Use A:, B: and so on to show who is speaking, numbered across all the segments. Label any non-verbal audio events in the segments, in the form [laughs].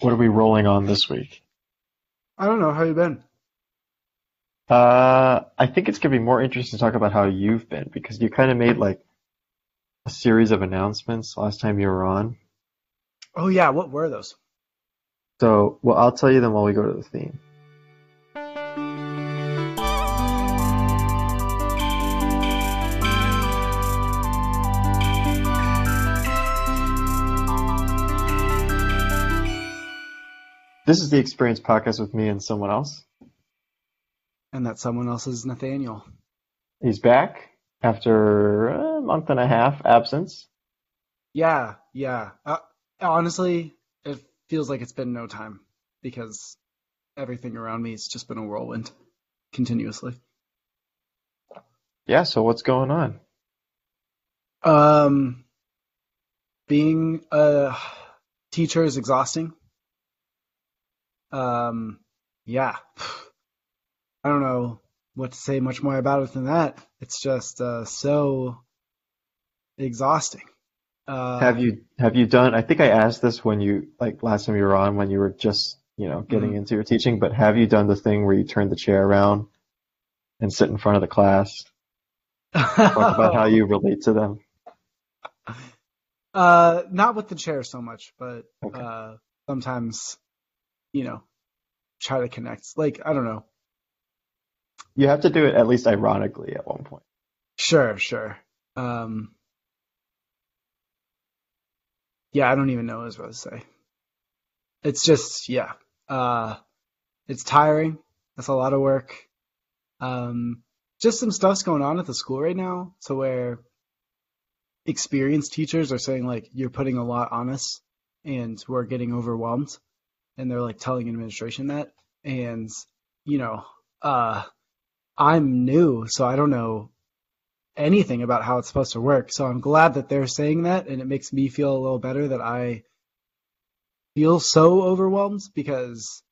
A: What are we rolling on this week?
B: I don't know how you been.
A: Uh, I think it's gonna be more interesting to talk about how you've been because you kind of made like a series of announcements last time you were on.
B: Oh yeah, what were those?
A: So, well, I'll tell you them while we go to the theme. This is the Experience Podcast with me and someone else.
B: And that someone else is Nathaniel.
A: He's back after a month and a half absence.
B: Yeah, yeah. Uh, honestly, it feels like it's been no time because everything around me has just been a whirlwind continuously.
A: Yeah, so what's going on?
B: Um, being a teacher is exhausting. Um, yeah. [sighs] I don't know what to say much more about it than that. It's just uh, so exhausting. Uh,
A: Have you have you done? I think I asked this when you like last time you were on when you were just you know getting
B: Mhm.
A: into your teaching. But have you done the thing where you turn the chair around and sit in front of the class, talk about how you [laughs] relate to them?
B: Uh, not with the chair so much, but
A: Okay.
B: uh, sometimes, you know, try to connect. Like I don't know.
A: You have to do it at least ironically at one point.
B: Sure, sure. Um, yeah, I don't even know what I was about to say. It's just, yeah. Uh, it's tiring. That's a lot of work. Um, just some stuff's going on at the school right now to where experienced teachers are saying like you're putting a lot on us and we're getting overwhelmed and they're like telling administration that. And you know uh I'm new so I don't know anything about how it's supposed to work. So I'm glad that they're saying that and it makes me feel a little better that I feel so overwhelmed because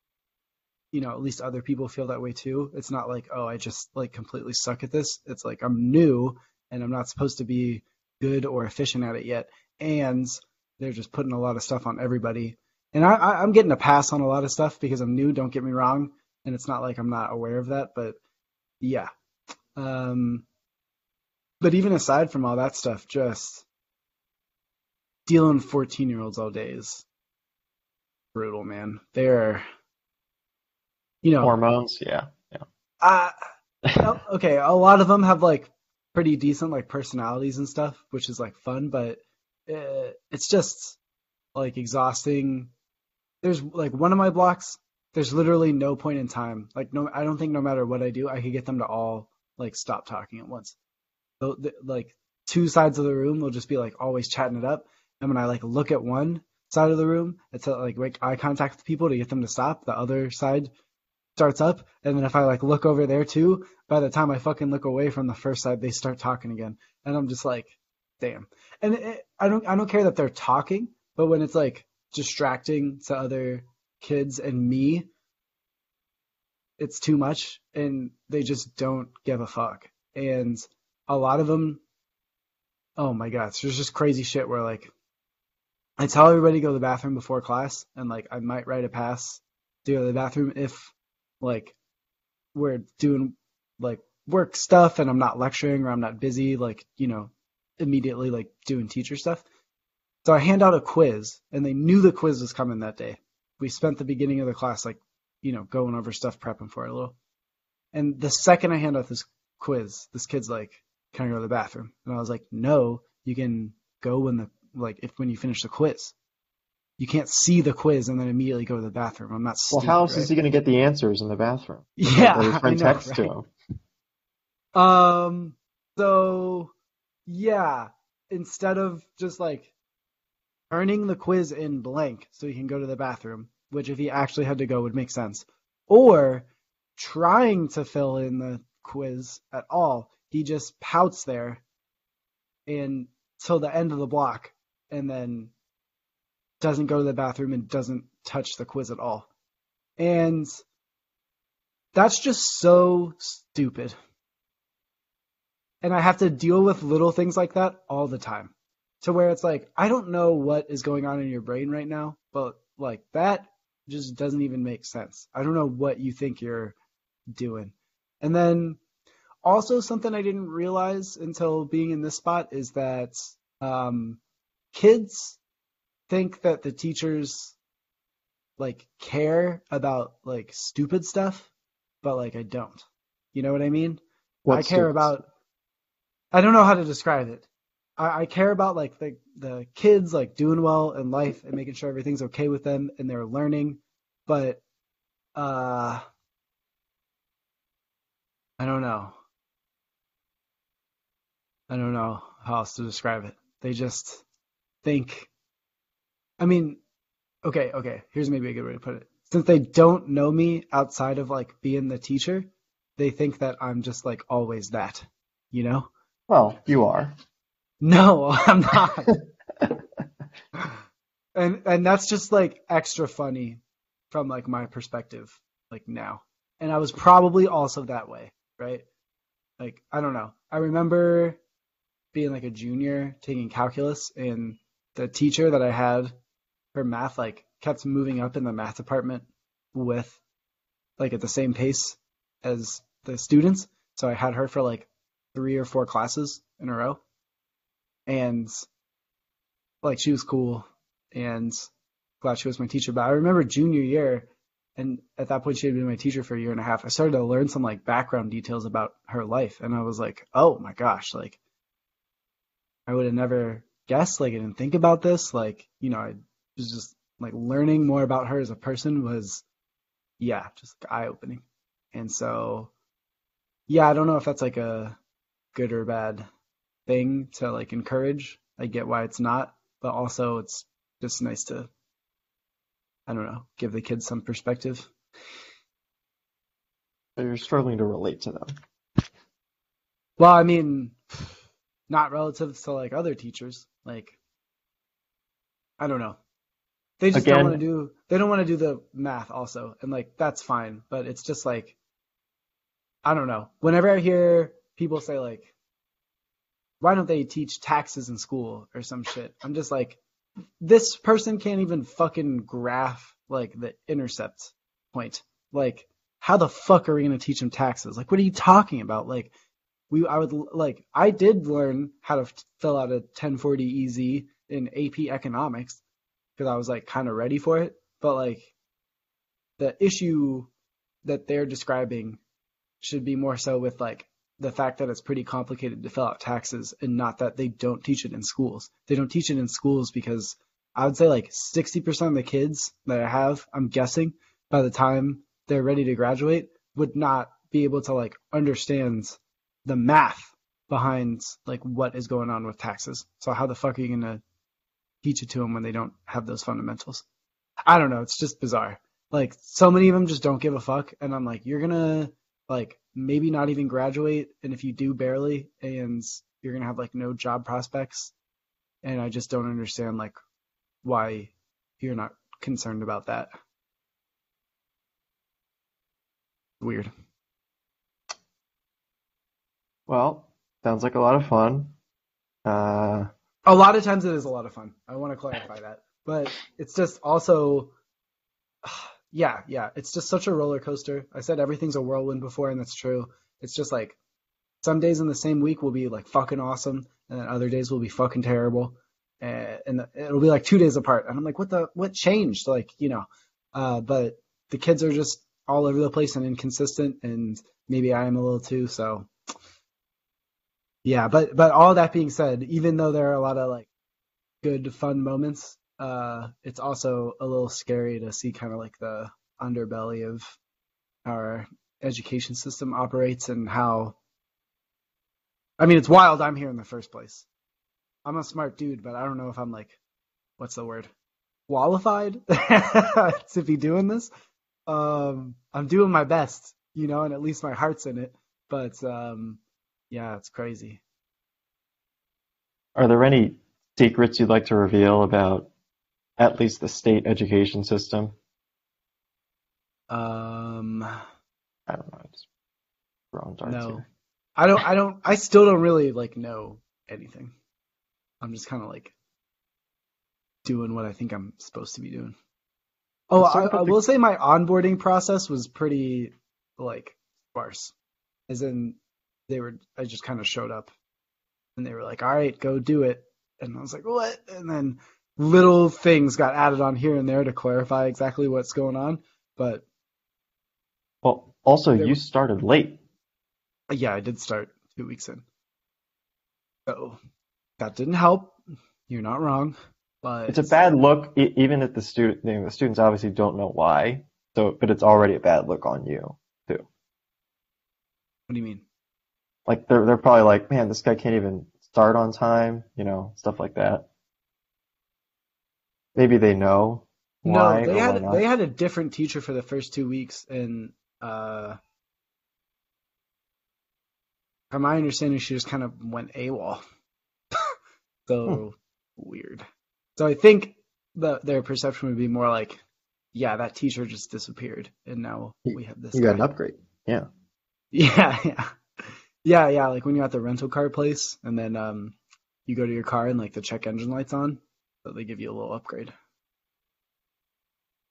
B: you know at least other people feel that way too. It's not like oh I just like completely suck at this. It's like I'm new and I'm not supposed to be good or efficient at it yet. And they're just putting a lot of stuff on everybody and I, I I'm getting a pass on a lot of stuff because I'm new don't get me wrong and it's not like I'm not aware of that but yeah um but even aside from all that stuff just dealing with 14 year olds all day is brutal man they're you know
A: Hormones, yeah, yeah.
B: uh, okay, a lot of them have like pretty decent like personalities and stuff, which is like fun, but uh, it's just like exhausting. There's like one of my blocks. There's literally no point in time. Like no, I don't think no matter what I do, I could get them to all like stop talking at once. So the, like two sides of the room will just be like always chatting it up, and when I like look at one side of the room, it's uh, like make eye contact with people to get them to stop. The other side starts up, and then if I like look over there too, by the time I fucking look away from the first side, they start talking again, and I'm just like, damn. And it, I don't I don't care that they're talking, but when it's like distracting to other kids and me, it's too much, and they just don't give a fuck. And a lot of them, oh my god, there's just crazy shit where like. I tell everybody to go to the bathroom before class, and like I might write a pass to go to the bathroom if like we're doing like work stuff and I'm not lecturing or I'm not busy, like, you know, immediately like doing teacher stuff. So I hand out a quiz and they knew the quiz was coming that day. We spent the beginning of the class like, you know, going over stuff, prepping for it a little. And the second I hand out this quiz, this kid's like, Can I go to the bathroom? And I was like, No, you can go when the like if when you finish the quiz. You can't see the quiz and then immediately go to the bathroom. I'm not
A: Well, how else
B: right?
A: is he going to get the answers in the bathroom? [laughs]
B: Yeah,
A: his
B: I
A: friend
B: know,
A: texts to him.
B: Um, so yeah, instead of just like turning the quiz in blank so he can go to the bathroom, which if he actually had to go would make sense, or trying to fill in the quiz at all, he just pouts there and till the end of the block and then doesn't go to the bathroom and doesn't touch the quiz at all. And that's just so stupid. And I have to deal with little things like that all the time. To where it's like I don't know what is going on in your brain right now, but like that just doesn't even make sense. I don't know what you think you're doing. And then also something I didn't realize until being in this spot is that um, kids think that the teachers like care about like stupid stuff, but like I don't. You know what I mean?
A: What
B: I care
A: students?
B: about. I don't know how to describe it. I, I care about like the the kids like doing well in life and making sure everything's okay with them and they're learning, but uh, I don't know. I don't know how else to describe it. They just think. I mean, okay, okay. Here's maybe a good way to put it. Since they don't know me outside of like being the teacher, they think that I'm just like always that. You know?
A: Well, you are.
B: No, [laughs] I'm not. [laughs] and and that's just like extra funny from like my perspective like now. And I was probably also that way, right? Like I don't know. I remember being like a junior taking calculus and the teacher that I had for math like kept moving up in the math department with like at the same pace as the students. So I had her for like three or four classes in a row. And like she was cool and glad she was my teacher. But I remember junior year and at that point she had been my teacher for a year and a half. I started to learn some like background details about her life and I was like, oh my gosh, like I would have never guessed, like I didn't think about this. Like, you know, I was just like learning more about her as a person was yeah, just like eye opening. And so yeah, I don't know if that's like a good or bad thing to like encourage. I get why it's not, but also it's just nice to I don't know, give the kids some perspective.
A: You're struggling to relate to them.
B: Well, I mean, not relative to like other teachers. Like, I don't know. They just
A: Again-
B: don't want to do. They don't want to do the math also, and like that's fine. But it's just like, I don't know. Whenever I hear people say like, "Why don't they teach taxes in school or some shit?" I'm just like, this person can't even fucking graph like the intercept point. Like, how the fuck are we gonna teach them taxes? Like, what are you talking about? Like, we I would like I did learn how to f- fill out a 1040 EZ in AP economics because I was like kind of ready for it. But like the issue that they're describing should be more so with like the fact that it's pretty complicated to fill out taxes and not that they don't teach it in schools. They don't teach it in schools because I would say like 60% of the kids that I have, I'm guessing by the time they're ready to graduate would not be able to like understand the math behind like what is going on with taxes. So how the fuck are you gonna teach it to them when they don't have those fundamentals? I don't know. It's just bizarre. Like so many of them just don't give a fuck, and I'm like, you're gonna like maybe not even graduate, and if you do barely, and you're gonna have like no job prospects, and I just don't understand like why you're not concerned about that. Weird.
A: Well, sounds like a lot of fun. Uh,
B: A lot of times it is a lot of fun. I want to clarify that. But it's just also, yeah, yeah, it's just such a roller coaster. I said everything's a whirlwind before, and that's true. It's just like some days in the same week will be like fucking awesome, and then other days will be fucking terrible. And, and it'll be like two days apart. And I'm like, what the, what changed? Like, you know, uh, but the kids are just all over the place and inconsistent, and maybe I am a little too, so. Yeah, but but all that being said, even though there are a lot of like good fun moments, uh, it's also a little scary to see kind of like the underbelly of our education system operates and how. I mean, it's wild. I'm here in the first place. I'm a smart dude, but I don't know if I'm like, what's the word, qualified [laughs] to be doing this. Um, I'm doing my best, you know, and at least my heart's in it. But um, yeah, it's crazy.
A: are there any secrets you'd like to reveal about at least the state education system?
B: Um,
A: I don't know. Just throwing darts
B: no,
A: here.
B: I don't. I don't. I still don't really like know anything. I'm just kind of like doing what I think I'm supposed to be doing. Oh, I, I
A: the-
B: will say my onboarding process was pretty like sparse. As in, they were I just kind of showed up, and they were like, "All right, go do it," and I was like, "What?" And then little things got added on here and there to clarify exactly what's going on. But
A: Well, also you started late.
B: yeah, I did start two weeks in, so that didn't help. You're not wrong, but
A: It's a bad look, even if the student, you know, the students obviously don't know why. So, but it's already a bad look on you too.
B: What do you mean?
A: Like they're they're probably like, man, this guy can't even start on time, you know, stuff like that. Maybe they know
B: no, they had they had a different teacher for the first two weeks, and uh, from my understanding, she just kind of went AWOL. [laughs] so
A: Hmm.
B: weird. So I think the their perception would be more like, yeah, that teacher just disappeared, and now we have this.
A: You got an upgrade. Yeah. [laughs]
B: Yeah, yeah, yeah, yeah. Like when you're at the rental car place, and then um, you go to your car and like the check engine light's on, so they give you a little upgrade.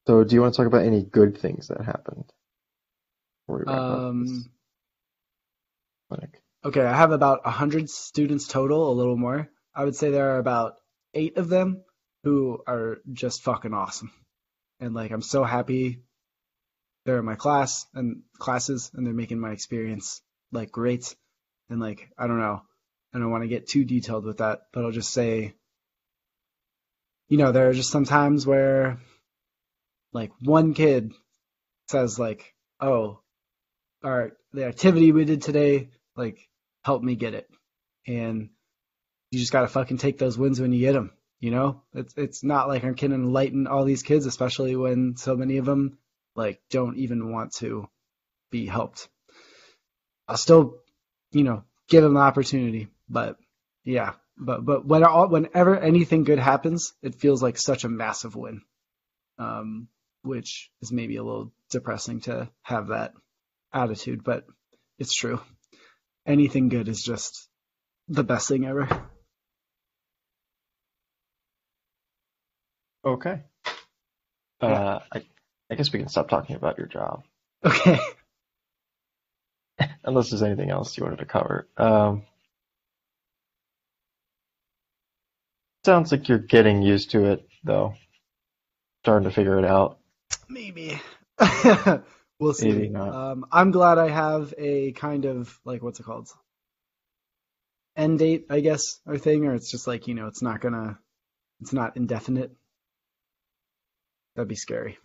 A: So, do you want to talk about any good things that happened? Before we wrap up this
B: Um. Okay, I have about 100 students total, a little more. I would say there are about eight of them who are just fucking awesome. And like, I'm so happy they're in my class and classes and they're making my experience like great. And like, I don't know. I don't want to get too detailed with that, but I'll just say, you know, there are just some times where like one kid says like, oh, our, the activity we did today, like, help me get it. And you just gotta fucking take those wins when you get them. You know, it's it's not like I'm kidding enlighten all these kids, especially when so many of them like don't even want to be helped. I'll still, you know, give them the opportunity, but yeah, but but when all, whenever anything good happens, it feels like such a massive win, um, which is maybe a little depressing to have that attitude, but it's true. Anything good is just the best thing ever.
A: Okay. Uh, I, I guess we can stop talking about your job,
B: Okay. [laughs]
A: unless there's anything else you wanted to cover. Um, sounds like you're getting used to it, though. Starting to figure it out.
B: Maybe. [laughs] we'll see.
A: Maybe not.
B: Um, I'm glad I have a kind of like what's it called? End date, I guess, or thing, or it's just like you know, it's not gonna, it's not indefinite. That'd be scary.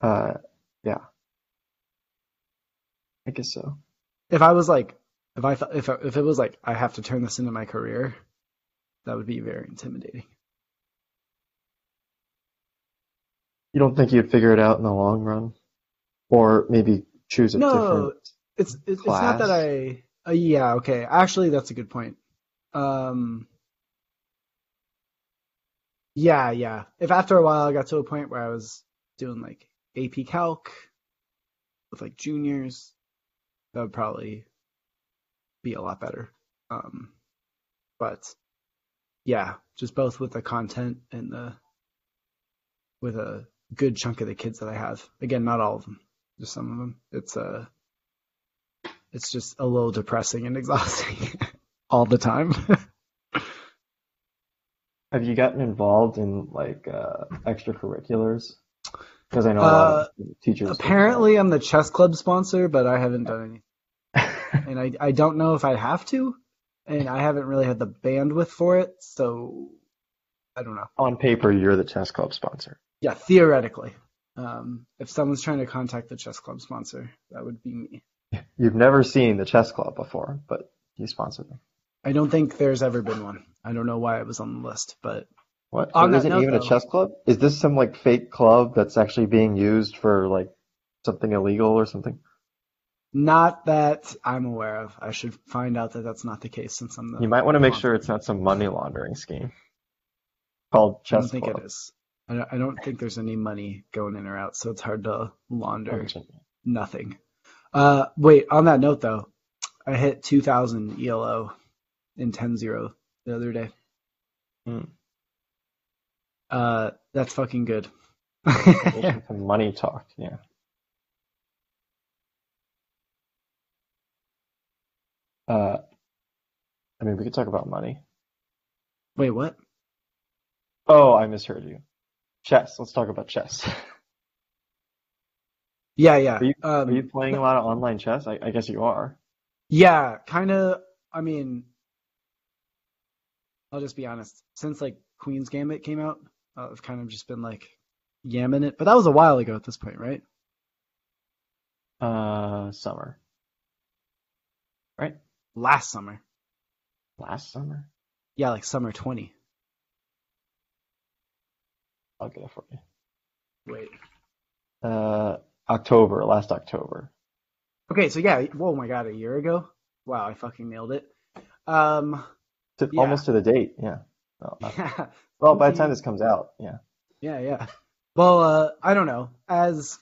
A: Uh, yeah. I guess so.
B: If I was like, if I thought, if if it was like I have to turn this into my career, that would be very intimidating.
A: You don't think you'd figure it out in the long run? Or maybe choose a
B: No,
A: different
B: It's it, it's not that? I. Uh, yeah, okay. Actually, that's a good point. Um. Yeah, yeah. If after a while I got to a point where I was doing like AP Calc with like juniors, that would probably be a lot better. Um, but yeah, just both with the content and the with a good chunk of the kids that I have. Again, not all of them, just some of them. It's uh it's just a little depressing and [laughs] exhausting all the time. [laughs]
A: Have you gotten involved in like uh, extracurriculars? Because I know a lot of teachers.
B: Apparently, I'm the chess club sponsor, but I haven't done anything, and I I don't know if I have to, and I haven't really had the bandwidth for it, so I don't know.
A: on paper, you're the chess club sponsor.
B: Yeah, theoretically, um, if someone's trying to contact the chess club sponsor, that would be me.
A: You've never seen the chess club before, but you sponsored them.
B: I don't think there's ever been one. I don't know why it was on the list, but
A: What?
B: On
A: There isn't
B: note,
A: even a chess club? Is this some like fake club that's actually being used for like something illegal or something?
B: Not that I'm aware of. I should find out that that's not the case since I'm the.
A: You might want to make sure it's not some money laundering scheme called
B: I don't think
A: club.
B: it is. I don't, I don't think there's any money going in or out, so it's hard to launder nothing. Uh, wait. On that note, though, I hit 2,000 ELO in 10-0 the other day.
A: Hmm.
B: Uh, that's fucking good. [laughs]
A: Money talk, yeah. Uh, I mean, we could talk about money.
B: Wait, what?
A: Oh, I misheard you. Chess. Let's talk about chess. [laughs]
B: Yeah, yeah.
A: Are you,
B: um,
A: are you playing a lot of online chess? I, I guess you are.
B: Yeah, kind of. I mean, I'll just be honest. Since like Queen's Gambit came out, uh, I've kind of just been like yamming it. But that was a while ago at this point, right?
A: Uh, summer. Right?
B: Last summer.
A: Last summer?
B: Yeah, like summer 20.
A: I'll get it for you.
B: Wait.
A: Uh, October, last October.
B: Okay, so yeah, oh my god, a year ago? Wow, I fucking nailed it. Um,
A: To,
B: Yeah.
A: Almost to the date, yeah. Well, [laughs]
B: yeah,
A: well, by the time this comes out, yeah.
B: yeah, yeah. Well, uh, I don't know. As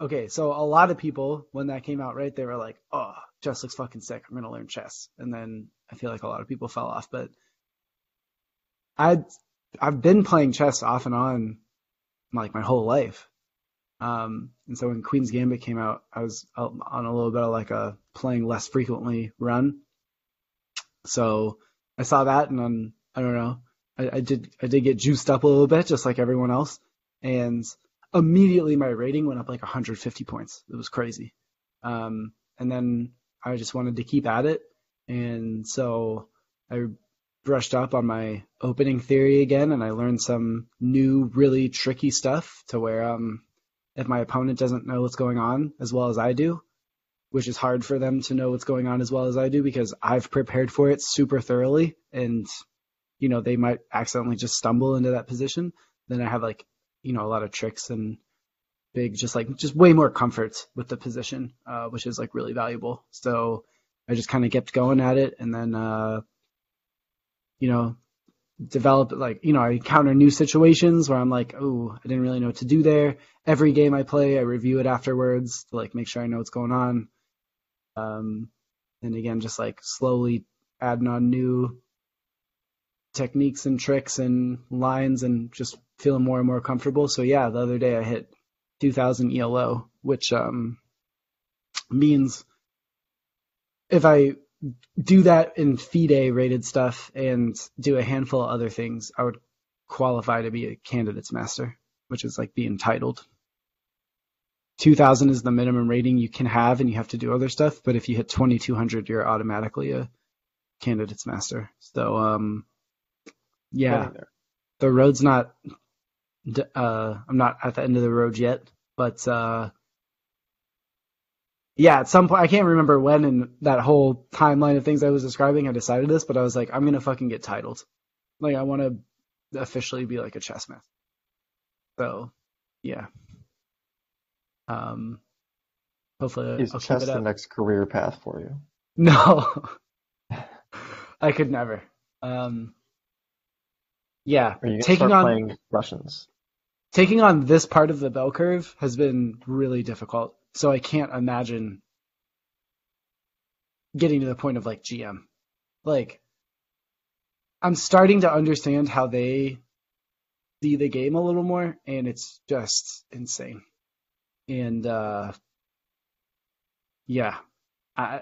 B: okay, so a lot of people when that came out, right? They were like, "Oh, chess looks fucking sick. I'm gonna learn chess." And then I feel like a lot of people fell off. But I, I've been playing chess off and on, like my whole life. Um, and so when Queen's Gambit came out, I was on a little bit of like a playing less frequently run. So I saw that, and then I don't know. I, I did I did get juiced up a little bit, just like everyone else, and immediately my rating went up like 150 points. It was crazy. Um, and then I just wanted to keep at it, and so I brushed up on my opening theory again, and I learned some new, really tricky stuff to where um, if my opponent doesn't know what's going on as well as I do, which is hard for them to know what's going on as well as I do because I've prepared for it super thoroughly and you know they might accidentally just stumble into that position then I have like you know a lot of tricks and big just like just way more comfort with the position uh, which is like really valuable. So I just kind of kept going at it and then uh you know develop like you know I encounter new situations where I'm like oh I didn't really know what to do there. Every game I play I review it afterwards to like make sure I know what's going on. Um, and again, just like slowly adding on new techniques and tricks and lines and just feeling more and more comfortable. So yeah, the other day I hit 2000 ELO, which um, means if I do that in FIDE rated stuff and do a handful of other things, I would qualify to be a candidates master, which is like be entitled. 2000 is the minimum rating you can have and you have to do other stuff but if you hit 2200 you're automatically a candidates master. So um yeah. The road's not uh i'm not at the end of the road yet but uh yeah at some point i can't remember when in that whole timeline of things i was describing i decided this but i was like i'm gonna fucking get titled. Like i want to officially be like a chess master so yeah. Um hopefully
A: Is
B: i'll
A: chess the next career path for you? [laughs]
B: no. [laughs] I could never. Um yeah taking on
A: playing Russians?
B: Taking on this part of the bell curve has been really difficult. So I can't imagine getting to the point of like GM. Like, I'm starting to understand how they see the game a little more, and it's just insane. And uh, yeah, I,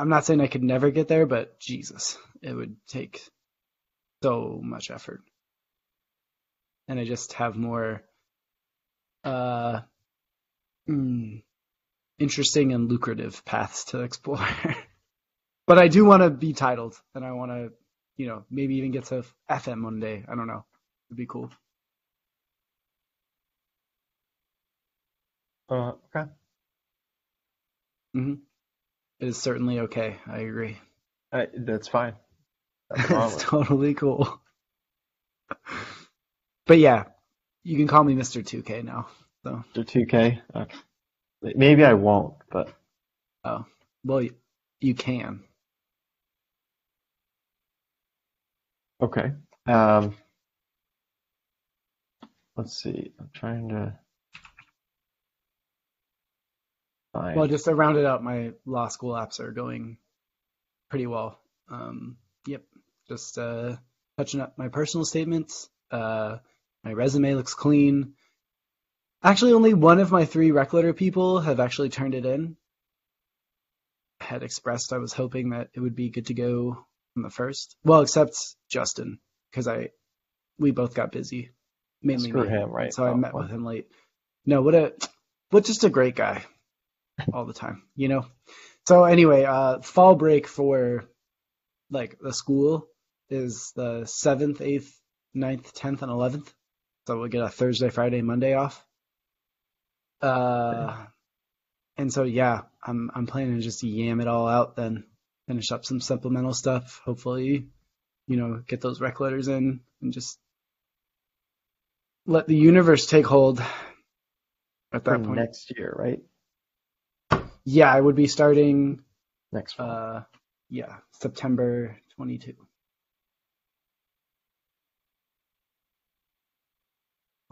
B: I'm not saying I could never get there, but Jesus, it would take so much effort. And I just have more uh, mm, interesting and lucrative paths to explore. [laughs] but I do want to be titled, and I want to, you know, maybe even get to FM one day. I don't know. It'd be cool.
A: Uh, okay.
B: hmm It is certainly okay. I agree.
A: Uh, that's fine. [laughs] That's
B: it's totally cool. [laughs] But yeah, you can call me Mr. 2K now. So,
A: After 2K? Okay. Maybe I won't, but
B: oh, well, you, you can.
A: okay. Um, let's see. I'm trying to find.
B: Well, just to round it out, my law school apps are going pretty well. Um, yep. Just uh, touching up my personal statements. Uh, my resume looks clean. Actually, only one of my three rec letter people have actually turned it in. I had expressed I was hoping that it would be good to go on the first. Well, except Justin, because I we both got busy. Mainly
A: Screw
B: me.
A: him, right?
B: So I
A: Oh,
B: met
A: well.
B: with him late. No, what a what just a great guy all the time, you know? So anyway, uh fall break for like the school is the seventh, eighth, 9th, tenth, and eleventh. So we'll get a Thursday, Friday, Monday off. Uh and so yeah, I'm I'm planning to just yam it all out then. Finish up some supplemental stuff, hopefully, you know, get those rec letters in and just let the universe take hold at
A: For
B: that point.
A: next year, right?
B: Yeah, I would be starting
A: Next fall.
B: uh yeah, September 22.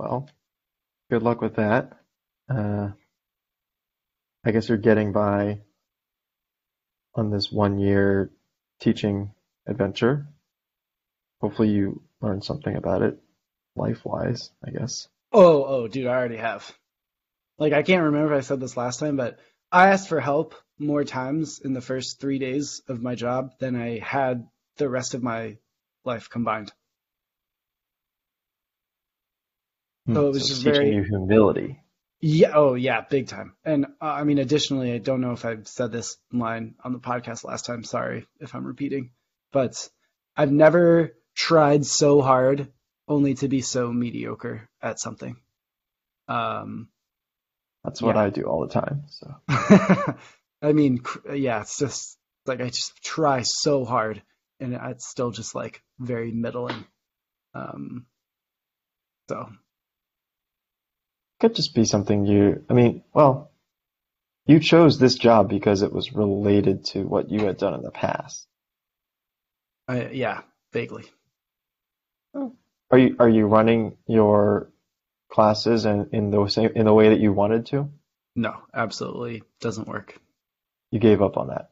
A: Well, good luck with that. Uh, I guess you're getting by on this one year teaching adventure. Hopefully you learn something about it life wise, I guess.
B: Oh, oh, dude, I already have. Like, I can't remember if I said this last time, but I asked for help more times in the first three days of my job than I had the rest of my life combined. So it was
A: Hmm.
B: just
A: teaching
B: very-
A: you humility.
B: Yeah, oh, yeah, big time. And uh, I mean, additionally, I don't know if I've said this line on the podcast last time. Sorry if I'm repeating, but I've never tried so hard only to be so mediocre at something. Um,
A: That's what
B: Yeah.
A: I do all the time. So [laughs]
B: I mean, yeah, it's just like I just try so hard, and it's still just like very middling. Um, so
A: could just be something you, I mean, well, you chose this job because it was related to what you had done in the past.
B: I, yeah, vaguely.
A: Are you are you running your classes in, in the same in the way that you wanted to?
B: No, absolutely doesn't work.
A: You gave up on that.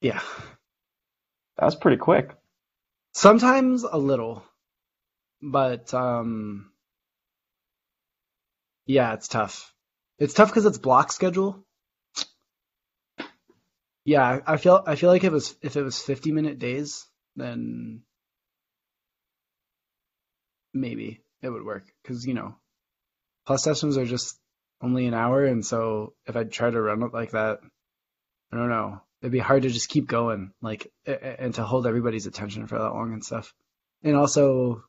B: Yeah,
A: That was pretty quick.
B: sometimes a little, but um, yeah, it's tough. It's tough because it's block schedule. Yeah, I feel I feel like it was if it was 50 minute days, then maybe it would work because you know plus sessions are just only an hour and so if i try to run it like that i don't know it'd be hard to just keep going like and to hold everybody's attention for that long and stuff and also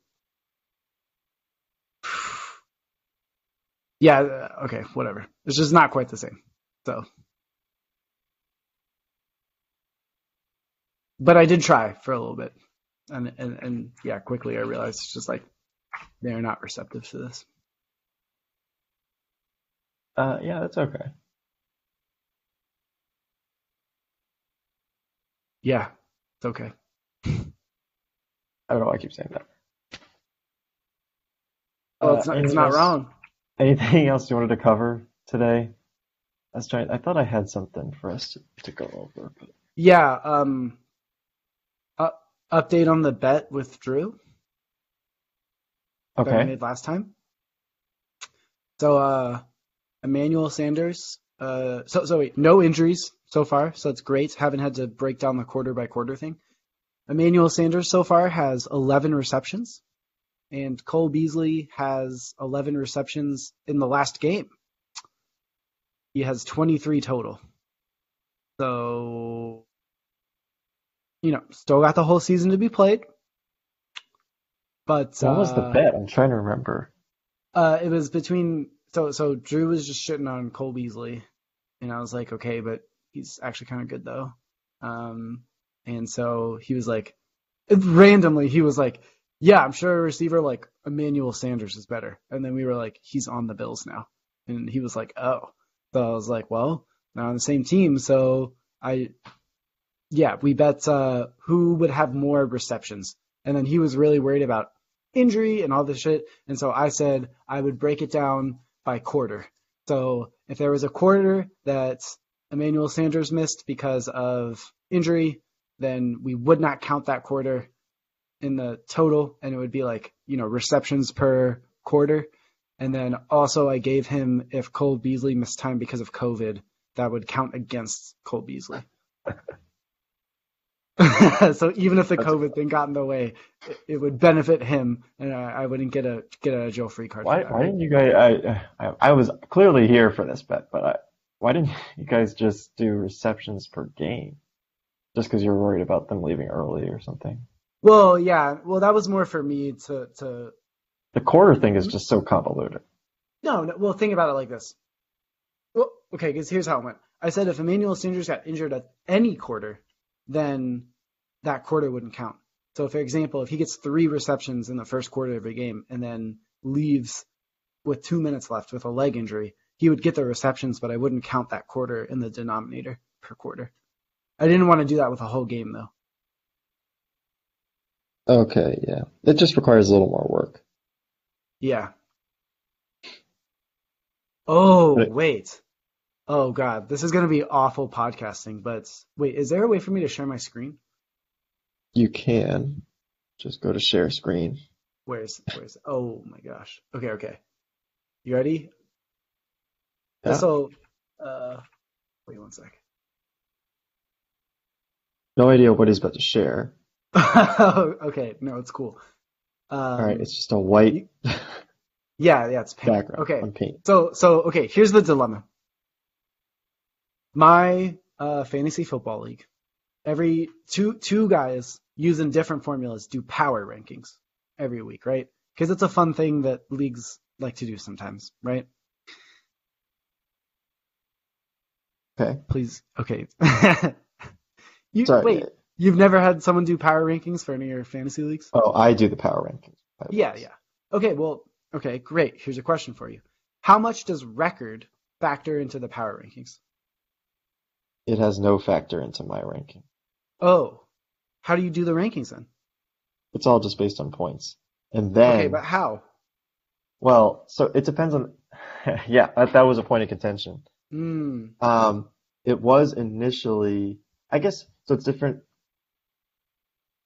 B: yeah uh, okay whatever. It's just not quite the same so. But i did try for a little bit and and, and yeah quickly i realized it's just like they're not receptive to this.
A: Uh, yeah, that's okay.
B: yeah it's okay.
A: I don't know why I keep saying that.
B: well
A: Uh,
B: it's not, it's not wrong
A: Anything [laughs] else you wanted to cover today? I was trying. I thought I had something for us to, to go over, but
B: yeah um uh, update on the bet with drew that I
A: okay.
B: made last time. So uh Emmanuel Sanders, uh so so wait, no injuries so far, so that's great. Haven't had to break down the quarter by quarter thing. Emmanuel Sanders so far has 11 receptions, and Cole Beasley has 11 receptions in the last game. He has 23 total. So, you know, still got the whole season to be played. But
A: What was the
B: uh,
A: bet? I'm trying to remember.
B: uh, it was between so so Drew was just shitting on Cole Beasley, and I was like, okay, but he's actually kind of good though. Um, and so he was like, randomly he was like, yeah, I'm sure a receiver like Emmanuel Sanders is better. And then we were like, he's on the Bills now, and he was like, oh. So I was like, well, not on the same team, so I, yeah, we bet uh, who would have more receptions, and then he was really worried about injury and all this shit. And so I said I would break it down by quarter. So if there was a quarter that Emmanuel Sanders missed because of injury, then we would not count that quarter in the total, and it would be like you know receptions per quarter. And then also I gave him if Cole Beasley missed time because of COVID, that would count against Cole Beasley. [laughs] so even if the COVID thing got in the way, it, it would benefit him, and I, I, wouldn't get a get a Joe free card.
A: Why, why didn't you guys? I, I, I was clearly here for this bet, but I, why didn't [laughs] you guys just do receptions per game? Just because you're worried about them leaving early or something?
B: Well, yeah. Well, that was more for me to to.
A: The quarter thing is just so convoluted.
B: No, no well, think about it like this. Well, okay, because here's how it went. I said if Emmanuel Sanders got injured at any quarter, then that quarter wouldn't count. So, for example, if he gets three receptions in the first quarter of a game and then leaves with two minutes left with a leg injury, he would get the receptions, but I wouldn't count that quarter in the denominator per quarter. I didn't want to do that with a whole game, though.
A: Okay, yeah. It just requires a little more work.
B: Yeah. Oh, wait. Oh god, this is gonna be awful podcasting. But wait, is there a way for me to share my screen?
A: You can. Just go to share screen.
B: Where's where's? Oh my gosh. Okay, okay. You ready?
A: Yeah.
B: So, uh, wait one sec.
A: No idea what he's about to share. [laughs]
B: okay, no, it's cool. Um,
A: All right, it's just a white.
B: yeah, yeah, it's pink.
A: background
B: Okay,
A: paint.
B: so so okay, here's the dilemma. My uh, fantasy football league, every two two guys using different formulas do power rankings every week, right? Because it's a fun thing that leagues like to do sometimes, right?
A: Okay.
B: Please, okay. [laughs] you
A: Sorry.
B: wait. You've never had someone do power rankings for any of your fantasy leagues?
A: Oh, I do the power rankings.
B: Yeah, yeah. Okay, well, okay, great. Here's a question for you. How much does record factor into the power rankings?
A: It has no factor into my ranking.
B: Oh, how do you do the rankings then?
A: It's all just based on points. And then,
B: Okay, but how?
A: well, so it depends on. [laughs] yeah, that, that was a point of contention.
B: Hmm.
A: Um, it was initially, I guess, so it's different.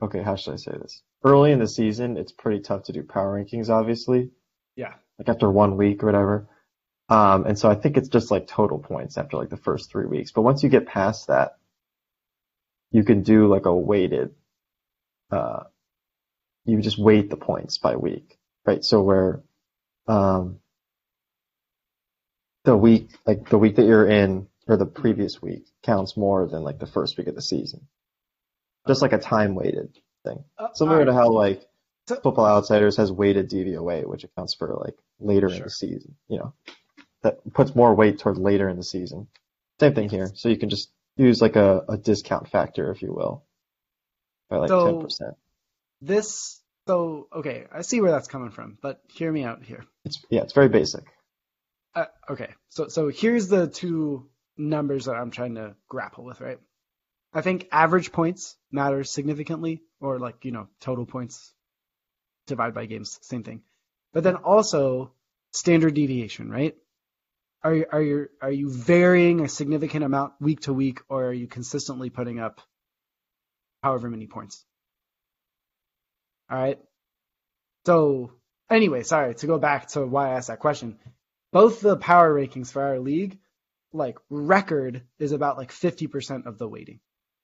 A: Okay, how should I say this? Early in the season, it's pretty tough to do power rankings, obviously,
B: Yeah.
A: like after one week or whatever. Um, and so I think it's just like total points after like the first three weeks. But once you get past that, you can do like a weighted, uh, you just weight the points by week, right? So where, um, the week, like the week that you're in or the previous week counts more than like the first week of the season. Just like a time weighted thing.
B: Uh,
A: Similar to how like
B: So-
A: Football Outsiders has weighted DVOA, which accounts for like later in the season, you know, that puts more weight toward later in the season. Same thing here. So you can just use like a, a discount factor, if you will, by like
B: So-
A: 10%.
B: This, so, okay, I see where that's coming from, but hear me out here.
A: It's, yeah, it's very basic.
B: Uh, okay, so so here's the two numbers that I'm trying to grapple with, right? I think average points matters significantly, or like you know total points divided by games, same thing. But then also standard deviation, right? Are you are you are you varying a significant amount week to week, or are you consistently putting up however many points? All right. So anyway, sorry to go back to why I asked that question both the power rankings for our league, like record is about like 50% of the weighting.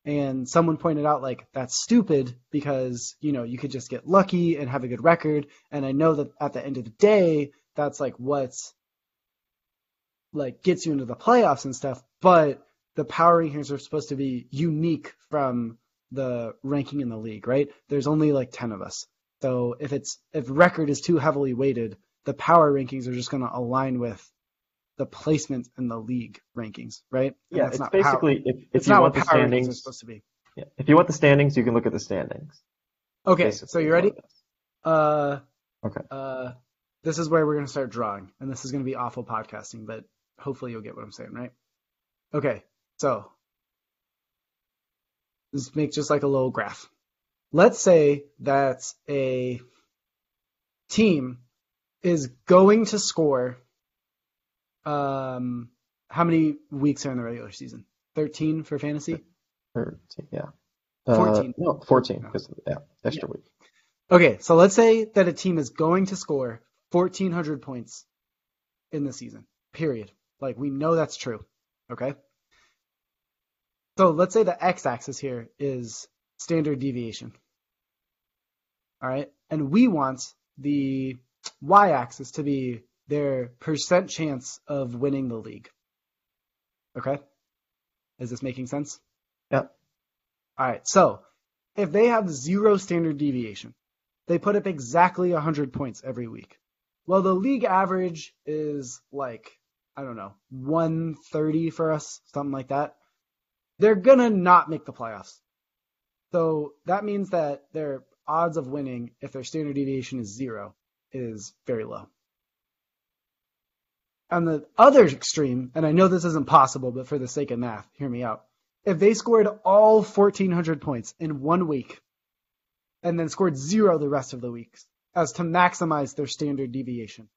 B: And someone pointed out like that's stupid because, you know, you could just get lucky and have a good record. And I know that at the end of the day, that's like what's like gets you into the playoffs and stuff. But the power rankings are supposed to be unique from the ranking in the league, right? There's only like 10 of us. So if it's if record is too heavily weighted, the power rankings are just going to align with the placement in the league rankings, right? And
A: Yeah, it's
B: not power-
A: basically, if, if
B: it's
A: you
B: not
A: want
B: what
A: the
B: power rankings are
A: standings,
B: supposed to be.
A: yeah, if you want the standings, you can look at the standings.
B: Okay,
A: basically,
B: so you ready?
A: what it is.
B: Uh,
A: Okay.
B: uh, this is where we're going to start drawing, and this is going to be awful podcasting, but hopefully you'll get what I'm saying, right? Okay, so let's make just like a little graph. Let's say that a team is going to score. Um, how many weeks are in the regular season? Thirteen for fantasy.
A: Or, yeah. Uh,
B: 14.
A: no, 14, because, yeah, extra week.
B: Okay, so let's say that a team is going to score 1,400 points in the season, period. Like, we know that's true. Okay? So let's say the x axis here is standard deviation. All right? And we want the y axis to be their percent chance of winning the league. Okay? Is this making sense?
A: Yep.
B: All right. So if they have zero standard deviation, they put up exactly 100 points every week. Well, the league average is like, I don't know, 130 for us, something like that. They're going to not make the playoffs. So that means that their odds of winning, if their standard deviation is zero, is very low. On the other extreme, and I know this isn't possible, but for the sake of math, hear me out. If they scored all 1,400 points in one week and then scored zero the rest of the weeks as to maximize their standard deviation,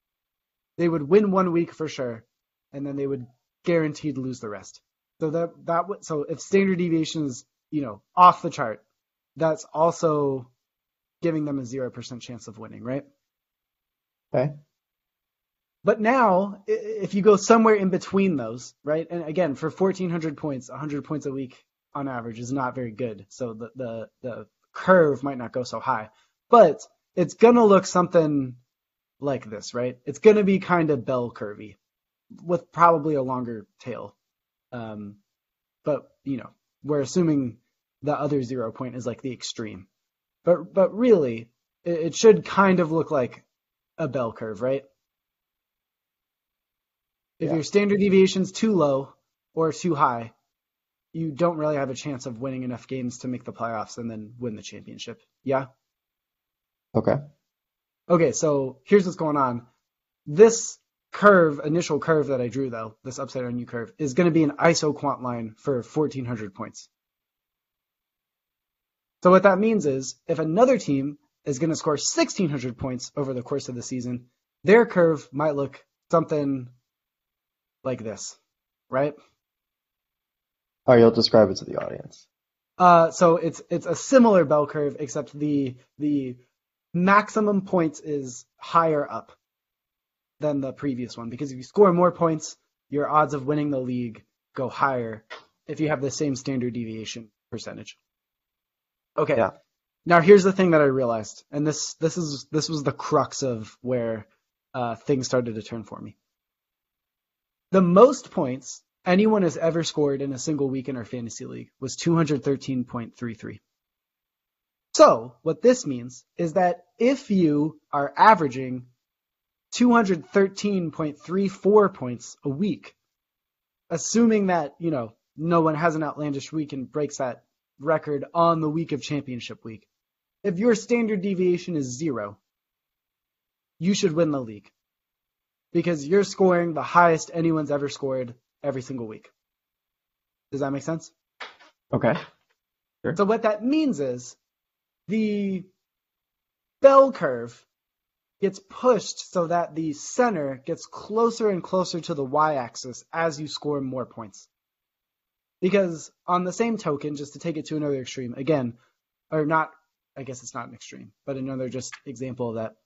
B: they would win one week for sure, and then they would guaranteed lose the rest. So that that so if standard deviation is you know off the chart, that's also giving them a zero percent chance of winning, right?
A: Okay.
B: But now, if you go somewhere in between those, right? And again, for 1,400 points, 100 points a week on average is not very good. So the the the curve might not go so high, but it's gonna look something like this, right? It's gonna be kind of bell curvy, with probably a longer tail. Um, but you know, we're assuming the other zero point is like the extreme. But but really, it, it should kind of look like a bell curve, right? If
A: Yeah.
B: your standard deviation's too low or too high, you don't really have a chance of winning enough games to make the playoffs and then win the championship. Yeah?
A: Okay.
B: Okay, so here's what's going on. This curve, initial curve that I drew though, this upside down U curve, is going to be an isoquant line for 1400 points. So what that means is if another team is going to score 1600 points over the course of the season, their curve might look something like this, right?
A: Oh, you'll describe it to the audience.
B: Uh, so it's it's a similar bell curve, except the the maximum points is higher up than the previous one because if you score more points, your odds of winning the league go higher if you have the same standard deviation percentage. Okay.
A: Yeah.
B: Now here's the thing that I realized, and this this is this was the crux of where uh, things started to turn for me. The most points anyone has ever scored in a single week in our fantasy league was 213.33. So, what this means is that if you are averaging 213.34 points a week, assuming that, you know, no one has an outlandish week and breaks that record on the week of championship week, if your standard deviation is zero, you should win the league because you're scoring the highest anyone's ever scored every single week. Does that make sense?
A: Okay.
B: So what that means is the bell curve gets pushed so that the center gets closer and closer to the y-axis as you score more points. Because on the same token, just to take it to another extreme, again, or not, I guess it's not an extreme, but another just example of that.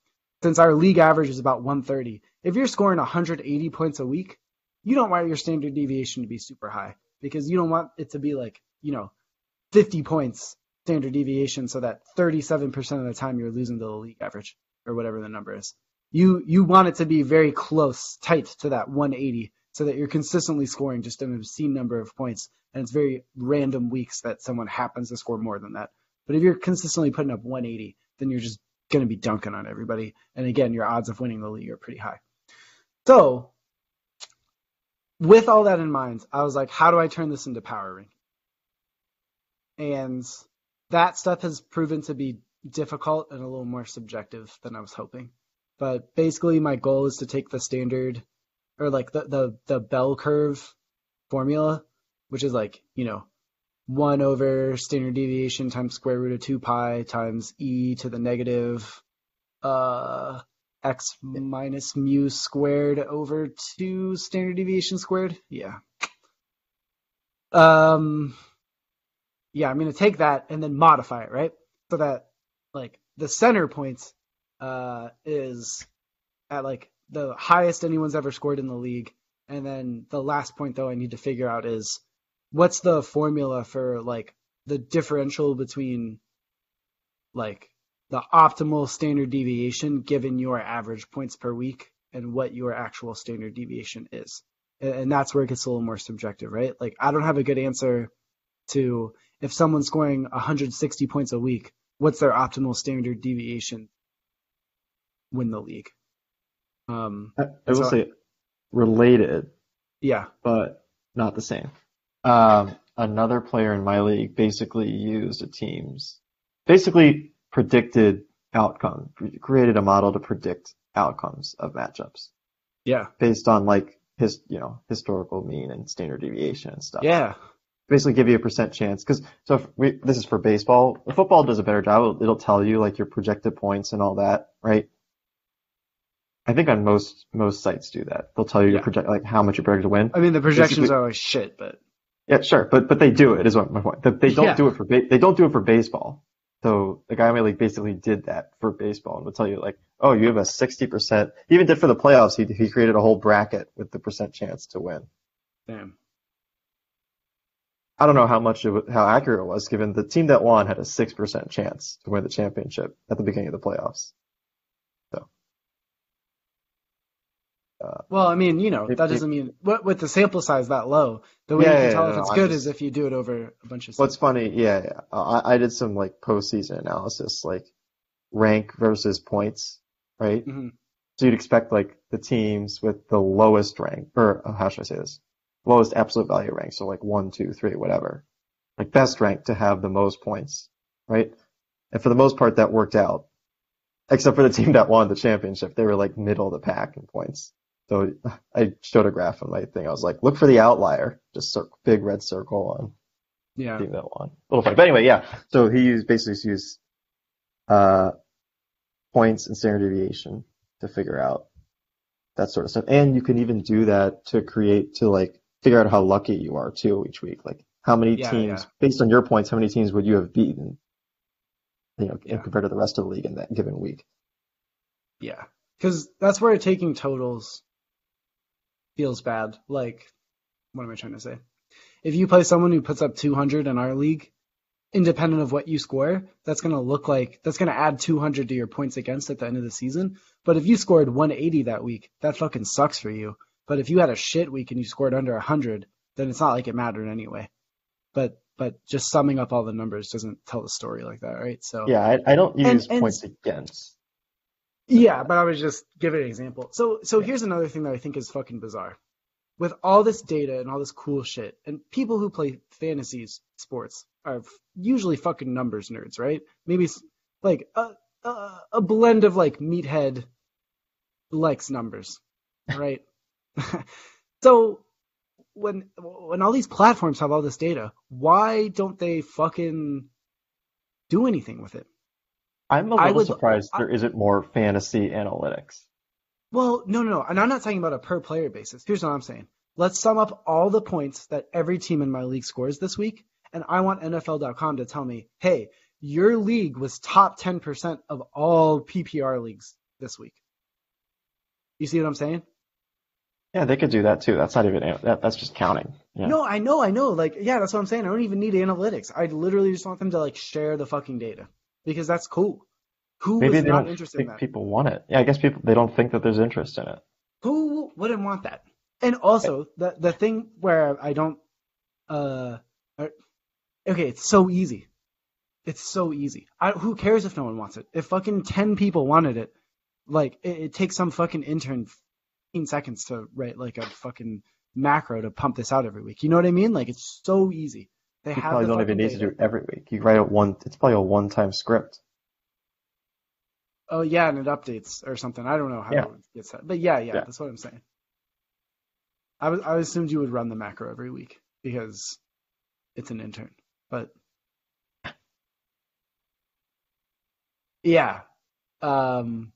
B: Since our league average is about 130, if you're scoring 180 points a week, you don't want your standard deviation to be super high because you don't want it to be like, you know, 50 points standard deviation so that 37% of the time you're losing to the league average or whatever the number is. You you want it to be very close, tight to that 180 so that you're consistently scoring just an obscene number of points and it's very random weeks that someone happens to score more than that. But if you're consistently putting up 180, then you're just going to be dunking on everybody. And again, your odds of winning the league are pretty high. So, with all that in mind, I was like, how do I turn this into power rank? And that stuff has proven to be difficult and a little more subjective than I was hoping. But basically, my goal is to take the standard or like the, the, the bell curve formula, which is like, you know, 1 over standard deviation times square root of 2 pi times e to the negative uh, x minus mu squared over 2 standard deviation squared. Yeah. Um, yeah, I'm gonna take that and then modify it, right? So that like the center point uh, is at like the highest anyone's ever scored in the league, and then the last point though I need to figure out is what's the formula for like the differential between like the optimal standard deviation given your average points per week and what your actual standard deviation is. And that's where it gets a little more subjective, right? Like I don't have a good answer to if someone's scoring 160 points a week, what's their optimal standard deviation win the league? Um,
A: I, I will
B: so-
A: say related,
B: yeah,
A: but not the same. Um, another player in my league basically used a team's, basically predicted outcome, created a model to predict outcomes of matchups
B: yeah,
A: based on like his, you know, historical mean and standard deviation and stuff.
B: yeah,
A: Basically give you a percent chance. Cause, so if we, this is for baseball. Football does a better job. It'll, it'll tell you like your projected points and all that, right? I think on most, most sites do that. They'll tell you your project, like how much you're projected to win.
B: I mean the projections
A: Basically-
B: are always shit, but
A: Yeah, sure, but but they do it is what my point. They- They don't
B: Yeah.
A: do it for ba- they don't do it for baseball. So the guy in my league basically did that for baseball and would tell you like, oh, you have a sixty percent. He even did for the playoffs. He he created a whole bracket with the percent chance to win.
B: damn.
A: I don't know how much it, how accurate it was, given the team that won had a six percent chance to win the championship at the beginning of the playoffs.
B: Well, I mean, you know, that doesn't mean with with the sample size that low, the way
A: Yeah,
B: you can
A: yeah,
B: tell
A: no,
B: if it's good
A: just-
B: is if you do it over a bunch of.
A: What's funny, yeah, yeah. I, I did some like postseason analysis, like rank versus points, right?
B: Mhm.
A: So you'd expect like the teams with the lowest rank, or uh, how should I say this? Lowest absolute value rank, so like one, two, three, whatever. Like best rank to have the most points, right? And for the most part, that worked out. Except for the team that won the championship, they were like middle of the pack in points. So [laughs] I showed a graph on my thing. I was like, look for the outlier, just big red circle on
B: Yeah,
A: team that won. A little funny, but anyway, yeah. So he used basically used uh, points and standard deviation to figure out that sort of stuff, and you can even do that to create to like figure out how lucky you are too each week. Like how many
B: Yeah,
A: teams,
B: yeah.
A: based on your points, how many teams would you have beaten? You know,
B: Yeah.
A: compared to the rest of the league in that given week.
B: yeah, because that's where taking totals feels bad. Like, what am I trying to say? If you play someone who puts up 200 in our league, independent of what you score, that's going to look like that's going to add 200 to your points against at the end of the season. But if you scored 180 that week, that fucking sucks for you. But if you had a shit week and you scored under 100, then it's not like it mattered anyway. But but just summing up all the numbers doesn't tell the story like that, right? So
A: Yeah, I, I don't
B: And-
A: use
B: and-
A: points against.
B: Yeah, but I was just giving an example. So so here's another thing that I think is fucking bizarre. With all this data and all this cool shit, and people who play fantasy sports are f- usually fucking numbers nerds, right? Maybe like a a, a blend of like meathead likes numbers, [laughs] right? [laughs] so when when all these platforms have all this data, why don't they fucking do anything with it?
A: I'm a little
B: would-
A: surprised
B: I-
A: there isn't more fantasy analytics.
B: Well, no, no, no. And I'm not talking about a per player basis. Here's what I'm saying. Let's sum up all the points that every team in my league scores this week. And I want NFL.com to tell me, hey, your league was top 10% of all PPR leagues this week. You see what I'm saying?
A: Yeah, they could do that too. That's not even that. That's just counting. Yeah.
B: No, I know, I know. Like, yeah, that's what I'm saying. I don't even need analytics. I literally just want them to like share the fucking data because that's cool. Who
A: Maybe they
B: not
A: don't
B: interested in
A: think
B: that?
A: people want it. Yeah, I guess people they don't think that there's interest in it.
B: Who wouldn't want that? And also the the thing where I don't uh okay, it's so easy. It's so easy. I, who cares if no one wants it? If fucking ten people wanted it, like it, it takes some fucking intern 15 seconds to write like a fucking macro to pump this out every week. You know what I mean? Like it's so easy. They
A: You probably
B: the
A: don't even need to do it every week. You write it one. It's probably a one-time script.
B: Oh yeah, and it updates or something. I don't know how
A: Yeah.
B: it gets that, but yeah, yeah,
A: Yeah.
B: that's what I'm saying. I was I assumed you would run the macro every week because it's an intern, but yeah. Um.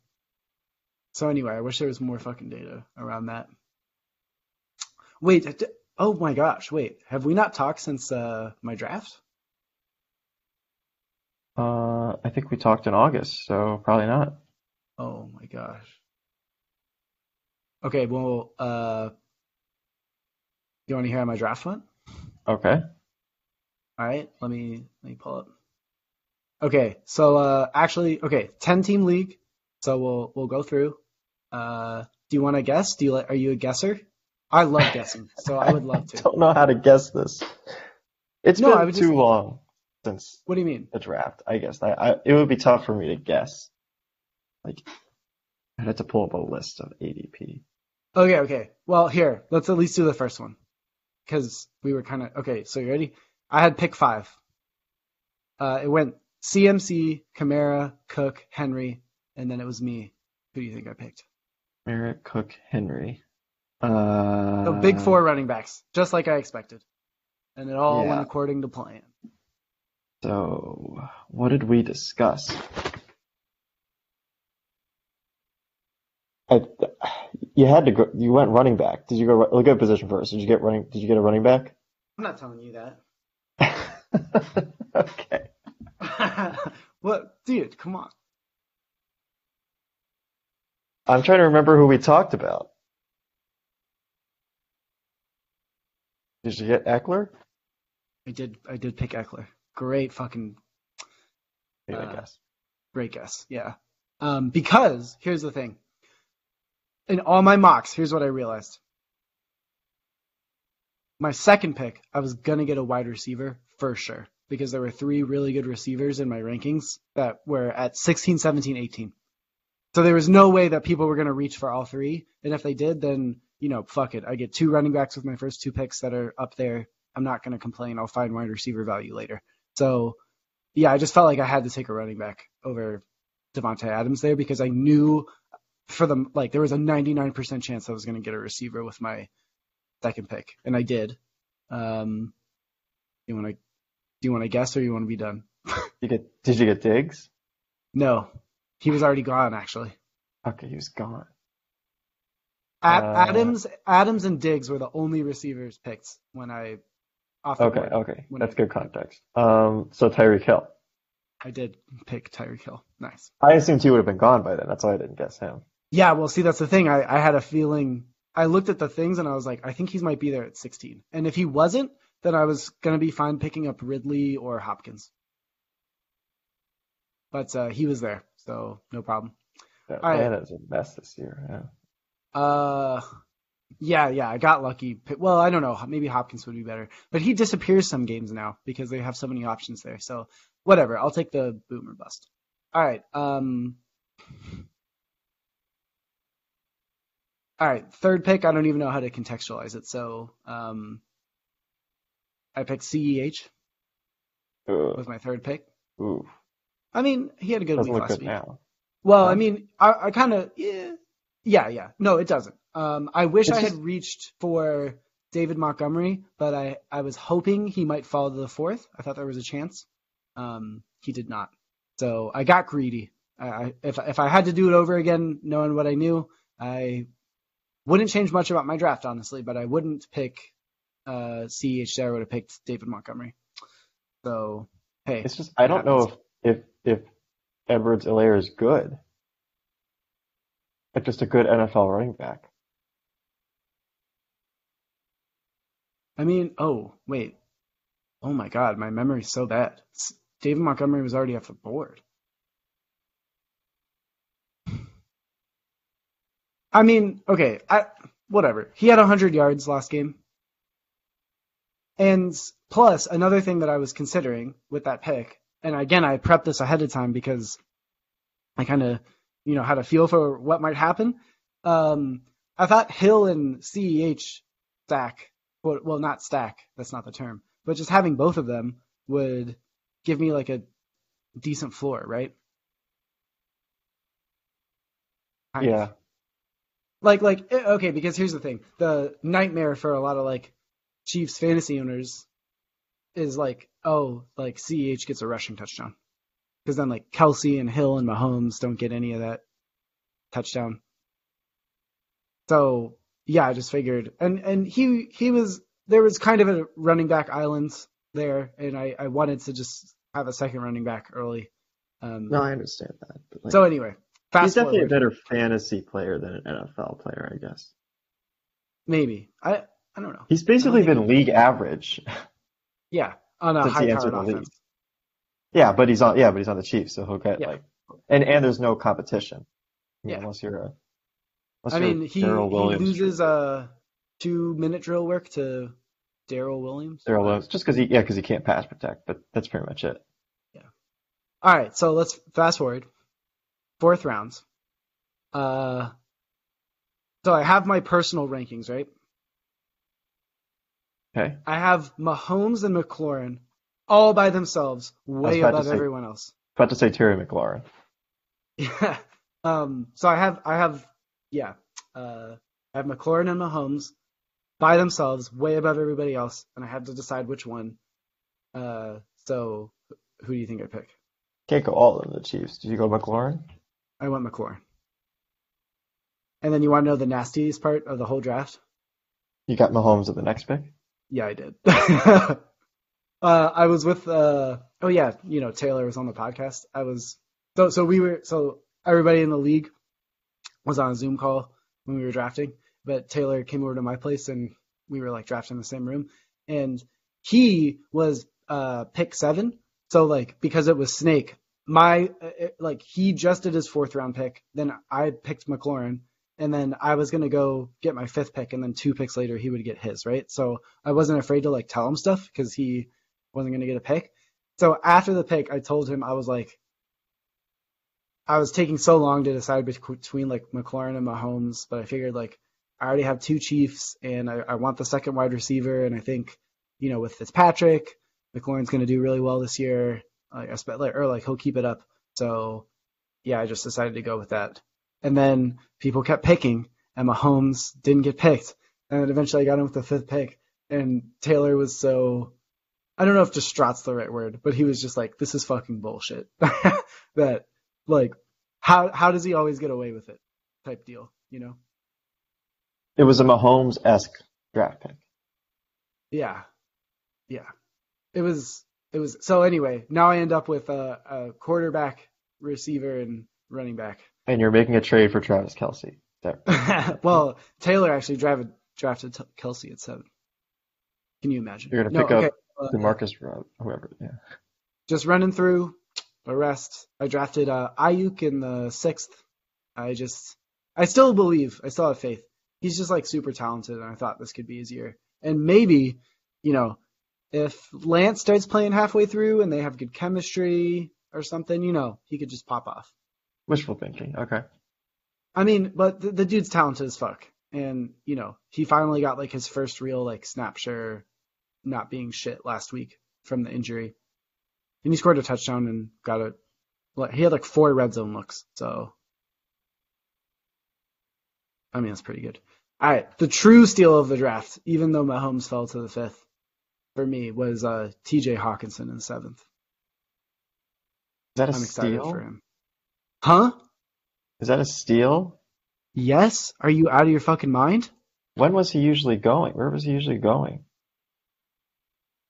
B: So anyway, I wish there was more fucking data around that. Wait, oh my gosh, wait, have we not talked since uh my draft?
A: Uh, I think we talked in August, so probably not.
B: Oh my gosh. Okay, well, uh, you want to hear how my draft went?
A: Okay.
B: All right, let me let me pull up. Okay, so uh, actually, okay, ten team league. So we'll we'll go through. Uh, do you want to guess? Do you like? Are you a guesser? I love guessing, so I would love to. [laughs]
A: I don't know how to guess this. It's
B: No,
A: been too
B: just-
A: long since
B: What do you mean?
A: the draft. I guess I, I it would be tough for me to guess. Like I'd have to pull up a list of ADP.
B: Okay, okay. Well, here, let's at least do the first one. Because we were kind of. Okay, so you ready? I had pick five. Uh, it went CMC, Kamara, Cook, Henry, and then it was me. Who do you think I picked?
A: Merritt, Cook, Henry. Uh,
B: So big four running backs, just like I expected. And it all
A: Yeah.
B: went according to plan.
A: So what did we discuss? I, you had to go. You went running back. Did you go? Look at position first. Did you get running? Did you get a running back?
B: I'm not telling you that. [laughs]
A: okay. [laughs]
B: what? Dude, come on.
A: I'm trying to remember who we talked about. Did you get Ekeler?
B: I did I did pick Ekeler. Great fucking
A: I
B: Uh,
A: guess.
B: Great guess. Yeah. Um, because here's the thing. In all my mocks, here's what I realized. My second pick, I was gonna get a wide receiver for sure because there were three really good receivers in my rankings that were at 16, 17, 18. So there was no way that people were gonna reach for all three, and if they did, then you know, fuck it. I get two running backs with my first two picks that are up there. I'm not gonna complain. I'll find wide receiver value later. So yeah, I just felt like I had to take a running back over Davante Adams there because I knew for the like there was a 99% chance I was going to get a receiver with my second pick, and I did. Um, you want to do you want to guess or you want to be done? [laughs]
A: You get? Did you get Diggs?
B: No, he was already gone actually.
A: Okay, he was gone.
B: Ad-
A: Uh,
B: Adams, Adams, and Diggs were the only receivers picked when I off the
A: Okay,
B: board.
A: okay, that's
B: I-
A: good context. Um, so Tyreek Hill.
B: I did pick Tyreek Hill. Nice.
A: I assumed he would have been gone by then. That's why I didn't guess him.
B: Yeah, well, see, that's the thing. I, I had a feeling. I looked at the things and I was like, I think he might be there at 16. And if he wasn't, then I was gonna be fine picking up Ridley or Hopkins. But uh, he was there, so no problem.
A: That
B: All right.
A: is a mess this year. Yeah.
B: Uh, yeah, yeah, I got lucky. Well, I don't know. Maybe Hopkins would be better, but he disappears some games now because they have so many options there. So whatever. I'll take the boomer bust. All right. Um. All right, third pick. I don't even know how to contextualize it. So, um, I picked CEH
A: Ugh.
B: with my third pick.
A: Ooh,
B: I mean, he had a good
A: doesn't
B: week
A: look
B: last
A: good
B: week.
A: now.
B: Well,
A: Huh?
B: I mean, I, I kind of, yeah, yeah, yeah. No, it doesn't. Um, I wish
A: It's
B: I had
A: just-
B: reached for David Montgomery, but I, I was hoping he might fall to the fourth. I thought there was a chance. Um, he did not. So I got greedy. I, if if I had to do it over again, knowing what I knew, I wouldn't change much about my draft, honestly. But I wouldn't pick uh, CH there. I would have picked David Montgomery. So hey,
A: It's just I don't know if if if Edwards-Helaire is good. Like just a good NFL running back.
B: I mean, oh, wait. Oh my god, my memory's so bad. David Montgomery was already off the board. I mean, okay, I whatever. He had 100 yards last game. And plus, another thing that I was considering with that pick, and again, I prepped this ahead of time because I kind of, you know, had a feel for what might happen. Um, I thought Hill and CEH stack well, well, not stack. That's not the term. But just having both of them would give me like a decent floor, right? Kind of.
A: Yeah.
B: Like, like, eh, okay, because here's the thing: the nightmare for a lot of like Chiefs fantasy owners is like, oh, like Ceh gets a rushing touchdown, because then like Kelce and Hill and Mahomes don't get any of that touchdown. So yeah, I just figured, and and he he was there was kind of a running back island there, and I I wanted to just have a second running back early. Um,
A: No, I understand that. Like,
B: so anyway,
A: he's definitely
B: forward.
A: a better fantasy player than an NFL player, I guess.
B: Maybe I I don't know.
A: He's basically been league average.
B: Yeah, on a high powered
A: the league. Yeah, but he's on. Yeah, but he's on the Chiefs, so he'll get
B: Yeah.
A: like, and and there's no competition. Know,
B: Yeah.
A: unless you're a. Unless
B: I
A: you're
B: mean, he, he loses uh two minute drill work to Darrel Williams.
A: Darrel Williams, just because he yeah, because he can't pass protect, but that's pretty much it. Yeah.
B: All right, so let's fast forward. Fourth rounds. Uh, so I have my personal rankings, right?
A: Okay.
B: I have Mahomes and McLaurin all by themselves, way above
A: say-
B: everyone else.
A: About to say Terry McLaurin.
B: Yeah. [laughs] Um. So I have, I have, yeah. Uh, I have McLaurin and Mahomes by themselves, way above everybody else, and I had to decide which one. Uh. So who do you think I pick?
A: Can't go all of the Chiefs. Did you go McLaurin?
B: I went McLaurin. And then you want to know the nastiest part of the whole draft?
A: You got Mahomes at the next pick.
B: Yeah, I did. [laughs] uh, I was with uh oh yeah, you know Taylor was on the podcast. I was so so we were so everybody in the league was on a Zoom call when we were drafting, but Taylor came over to my place and we were like drafting in the same room, and he was uh pick seven. So like because it was Snake, my uh, it- like he just did his fourth round pick, then I picked McLaurin, and then I was gonna go get my fifth pick, and then two picks later he would get his right. So I wasn't afraid to like tell him stuff because he wasn't gonna get a pick. So after the pick, I told him I was like, I was taking so long to decide between like McLaurin and Mahomes, but I figured like I already have two Chiefs and I, I want the second wide receiver, and I think you know with Fitzpatrick, McLaurin's gonna do really well this year. Like or like he'll keep it up. So yeah, I just decided to go with that. And then people kept picking, and Mahomes didn't get picked. And then eventually I got him with the fifth pick. And Taylor was so I don't know if distraught's the right word, but he was just like, This is fucking bullshit. [laughs] that like how how does he always get away with it? Type deal, you know?
A: It was a Mahomes esque draft pick.
B: Yeah. Yeah. It was it was so anyway, now I end up with a, a quarterback, receiver, and running back.
A: And you're making a trade for Travis Kelce. There. [laughs]
B: well, Taylor actually drafted drafted Kelsey at seven. Can you imagine?
A: You're gonna
B: No,
A: pick up
B: okay, uh,
A: Demarcus Rob, whoever. Yeah.
B: just running through the rest. I drafted uh, Aiyuk in the sixth. I just, I still believe, I still have faith. He's just like super talented, and I thought this could be his year. And maybe, you know, if Lance starts playing halfway through and they have good chemistry or something, you know, he could just pop off.
A: Wishful thinking. Okay.
B: I mean, but the, the dude's talented as fuck, and you know, he finally got like his first real like snap share, not being shit last week from the injury, and he scored a touchdown and got a. He had like four red zone looks, so I mean that's pretty good. All right, the true steal of the draft, even though Mahomes fell to the fifth, for me was uh, T.J. Hockenson in seventh.
A: Is that a
B: I'm excited
A: steal?
B: for him. Huh?
A: Is that a steal?
B: Yes? Are you out of your fucking mind?
A: When was he usually going? Where was he usually going?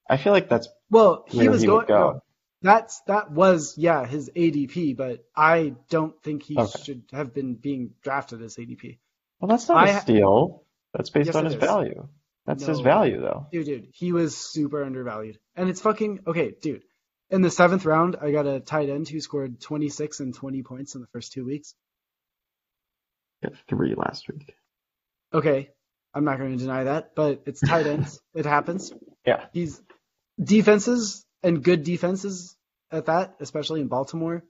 A: I feel like that's
B: Well, he was
A: he
B: going.
A: go.
B: That's that was yeah his ADP, but I don't think he
A: Okay.
B: should have been being drafted as ADP.
A: Well, that's not
B: I
A: a steal. That's based
B: Yes,
A: on his
B: is.
A: value. That's his value, though.
B: Dude, dude, he was super undervalued, and it's fucking okay, dude. In the seventh round, I got a tight end who scored 26 and 20 points in the first two weeks.
A: Had three last week.
B: Okay, I'm not going to deny that, but it's tight ends. it happens. [laughs]
A: Yeah.
B: He's defenses and good defenses at that, especially in Baltimore.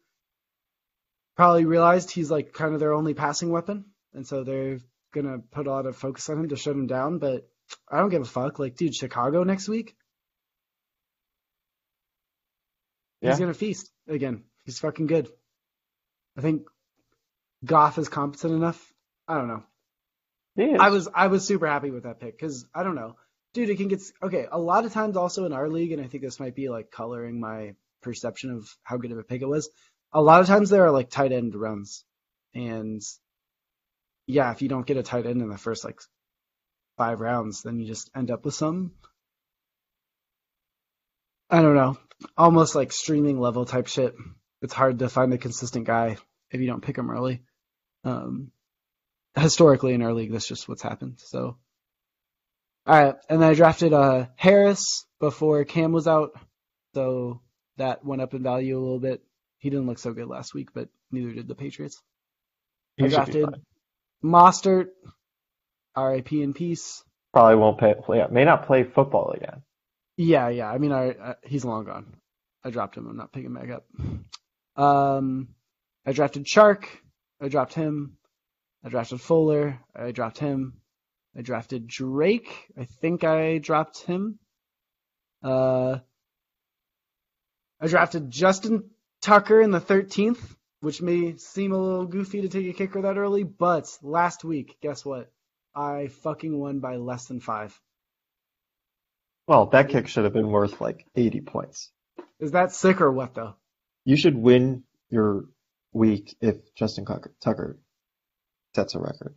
B: Probably realized he's like kind of their only passing weapon, and so they're gonna put a lot of focus on him to shut him down. But I don't give a fuck. Like, dude, Chicago next week,
A: Yeah.
B: he's gonna feast again. He's fucking good. I think Goff is competent enough. I don't know. I was I was super happy with that pick because I don't know, dude. It can get okay. A lot of times also in our league, and I think this might be like coloring my perception of how good of a pick it was. A lot of times there are like tight end runs, and yeah, if you don't get a tight end in the first like five rounds, then you just end up with some. I don't know, almost like streaming level type shit. It's hard to find a consistent guy if you don't pick him early. Um, historically in our league, that's just what's happened. So, all right, and then I drafted uh Harris before Cam was out, so that went up in value a little bit. He didn't look so good last week, but neither did the Patriots.
A: He
B: I drafted. Mostert, R.I.P. in peace.
A: Probably won't pay, play. May not play football again.
B: Yeah, yeah. I mean, I, I he's long gone. I dropped him. I'm not picking him back up. Um, I drafted Shark. I dropped him. I drafted Fuller. I dropped him. I drafted Drake. I think I dropped him. Uh, I drafted Justin Tucker in the 13th, which may seem a little goofy to take a kicker that early, but last week, guess what? I fucking won by less than five.
A: Well, that kick should have been worth like 80 points.
B: Is that sick or what though?
A: You should win your week if Justin Tucker, Tucker sets a record.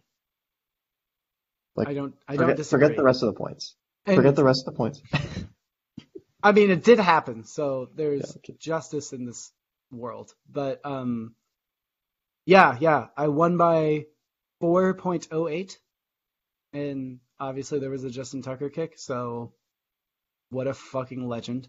A: Like,
B: I don't. I
A: forget,
B: don't disagree.
A: forget the rest of the points.
B: And-
A: Forget the rest of the points. [laughs] [laughs]
B: I mean, it did happen, so there's
A: Yeah, okay.
B: justice in this world. But um, yeah, yeah, I won by 4.08, and obviously there was a Justin Tucker kick. So what a fucking legend.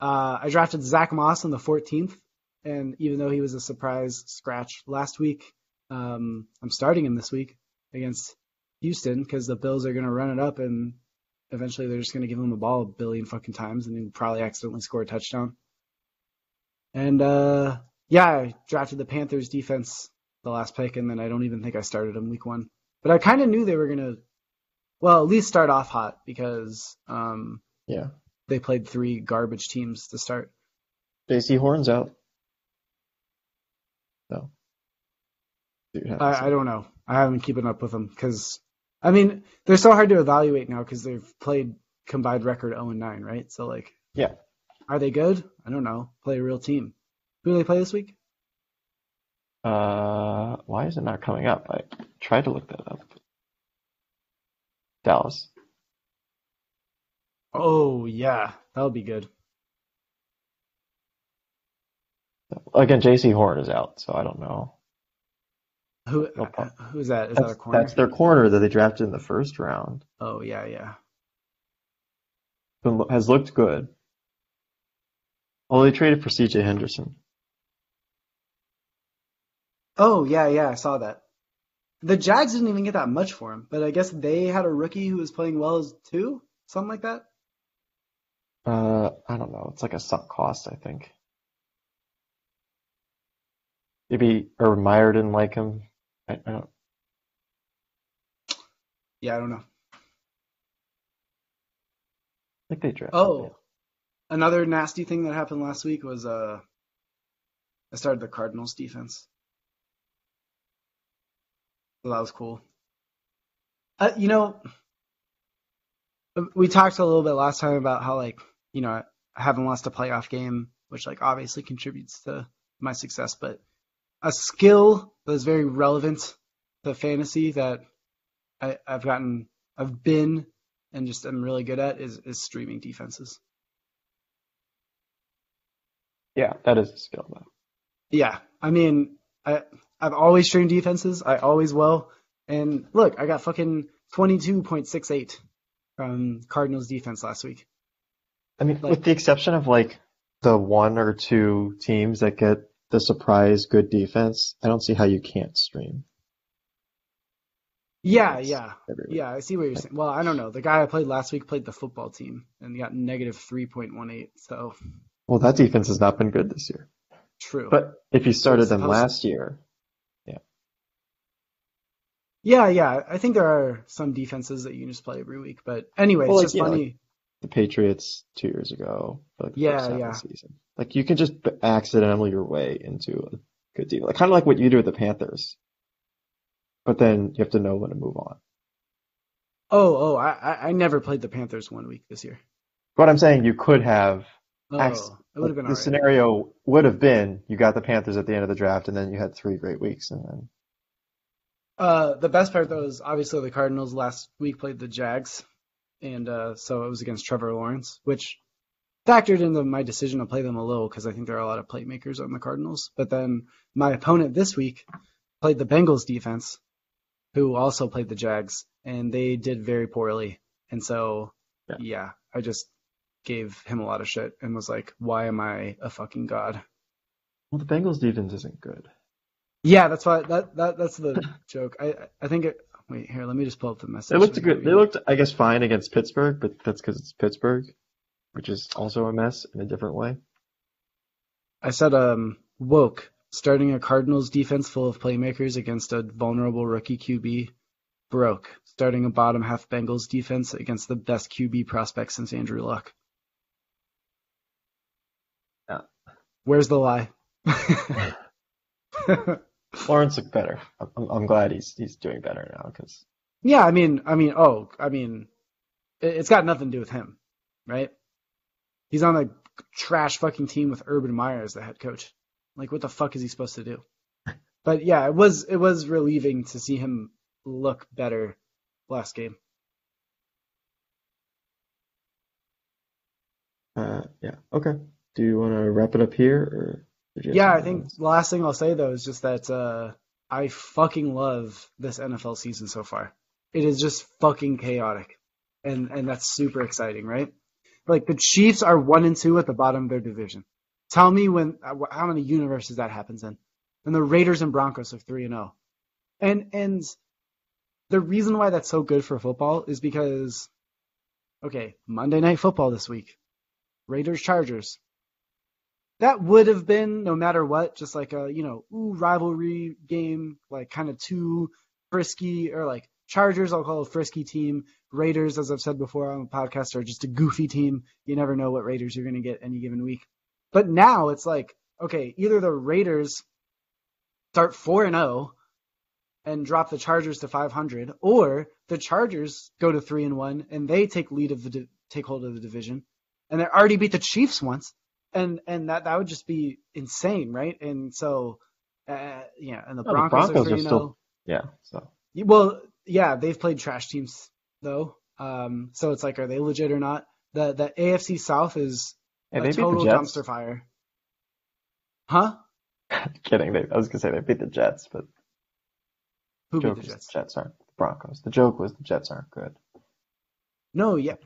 B: Uh, I drafted Zach Moss in the 14th, and even though he was a surprise scratch last week, um, I'm starting him this week against Houston because the Bills are going to run it up and eventually they're just going to give him the ball a billion fucking times and he'll probably accidentally score a touchdown. And uh yeah, I drafted the Panthers defense the last pick and then I don't even think I started them week 1. But I kind of knew they were going to well, at least start off hot because um
A: Yeah.
B: they played three garbage teams to start.
A: Jaycee Horn's out. So. See.
B: I, I don't know. I haven't keeping up with them because I mean they're so hard to evaluate now because they've played combined record 0 and 9, right? So like,
A: Yeah.
B: are they good? I don't know. Play a real team. Who do they play this week?
A: Uh, why is it not coming up? I tried to look that up. Dallas.
B: Oh yeah, that'll be good.
A: Again, Jaycee Horn is out, so I don't know.
B: Who
A: problem.
B: who's that? Is that a
A: That's,
B: corner?
A: that's their corner that they drafted in the first round.
B: Oh yeah, yeah.
A: Been- Has looked good. Well, they traded for CJ Henderson.
B: Oh yeah, yeah. I saw that. The Jags didn't even get that much for him, but I guess they had a rookie who was playing well as two, something like that.
A: Uh, I don't know. It's like a sunk cost, I think. Maybe Urban Meyer didn't like him. I, I don't.
B: Yeah, I don't know.
A: I think they drafted.
B: Oh,
A: him.
B: another nasty thing that happened last week was uh, I started the Cardinals defense, so that was cool. Uh, you know, we talked a little bit last time about how like you know I haven't lost a playoff game, which like obviously contributes to my success, but a skill that is very relevant to fantasy that I, I've gotten, I've been, and just I'm really good at is is streaming defenses.
A: Yeah, that is a skill though.
B: Yeah, I mean, I I've always streamed defenses. I always will. And look, I got fucking twenty two point six eight from Cardinals defense last week.
A: I mean,
B: Like-
A: with the exception of like the one or two teams that get the surprise good defense, I don't see how you can't stream.
B: Yeah,
A: Yes,
B: yeah,
A: every week.
B: yeah. I see what you're saying. Well, I don't know. The guy I played last week played the football team and got negative three point one eight. So
A: Well, that defense has not been good this year.
B: true.
A: But if you started them last year,
B: yeah, yeah. Yeah. I think there are some defenses that you can just play every week. But anyway,
A: Well,
B: it's
A: like,
B: just funny.
A: The Patriots two years ago, for like the
B: Yeah,
A: first half
B: yeah.
A: of the season, like you can just accidentally your way into a good team, like kind of like what you do with the Panthers. But then you have to know when to move on.
B: Oh, oh, I I never played the Panthers one week this year.
A: What I'm saying, you could have.
B: Oh,
A: Acc-
B: it would have been
A: the
B: alright.
A: scenario would have been you got the Panthers at the end of the draft, and then you had three great weeks, and then
B: Uh, the best part though is obviously the Cardinals last week played the Jags, and uh, so it was against Trevor Lawrence, which factored into my decision to play them a little because I think there are a lot of playmakers on the Cardinals. But then my opponent this week played the Bengals defense, who also played the Jags, and they did very poorly. And so,
A: Yeah.
B: yeah, I just gave him a lot of shit and was like, why am I a fucking god?
A: Well, the Bengals defense isn't good.
B: Yeah, that's why that, that that's the [laughs] joke. I I think it. Wait here, let me just pull up the message.
A: They looked good. They looked, I guess, fine against Pittsburgh, but that's because it's Pittsburgh, which is also a mess in a different way.
B: I said um woke starting a Cardinals defense full of playmakers against a vulnerable rookie QB. Broke starting a bottom half Bengals defense against the best QB prospect since Andrew Luck.
A: Yeah.
B: Where's the lie? [laughs] [laughs] [laughs]
A: Lawrence looked better. I'm, I'm glad he's he's doing better now because
B: yeah, I mean, I mean, oh, I mean, it- it's got nothing to do with him, right? He's on a trash fucking team with Urban Meyer as the head coach. Like, what the fuck is he supposed to do? [laughs] But yeah, it was it was relieving to see him look better last game.
A: uh, yeah. Okay. Do you want to wrap it up here, or did you have
B: Yeah, I think the last thing I'll say though is just that uh, I fucking love this NFL season so far. It is just fucking chaotic, and and that's super exciting, right? Like the Chiefs are one and two at the bottom of their division. Tell me when uh, how many universes that happens in, and the Raiders and Broncos are three and zero, and and the reason why that's so good for football is because, okay, Monday Night Football this week, Raiders Chargers. That would have been no matter what, just like a you know ooh rivalry game, like kind of too frisky or like Chargers. I'll call a frisky team. Raiders, as I've said before on the podcast, are just a goofy team. You never know what Raiders you're going to get any given week. But now it's like okay, either the Raiders start four and zero and drop the Chargers to 500, or the Chargers go to three and one and they take lead of the di- take hold of the division, and they already beat the Chiefs once, and and that that would just be insane, right? And so, uh, yeah, and the
A: No, the
B: Broncos,
A: Broncos
B: are
A: are still- Yeah. So
B: Well, yeah, they've played trash teams though, um, so it's like, are they legit or not? The the AFC South is
A: yeah,
B: a total dumpster fire. Huh? [laughs]
A: Kidding. They, I was gonna say they beat the Jets, but
B: Who beat the Jets?
A: the Jets aren't the Broncos. The joke was the Jets aren't good.
B: No, yeah.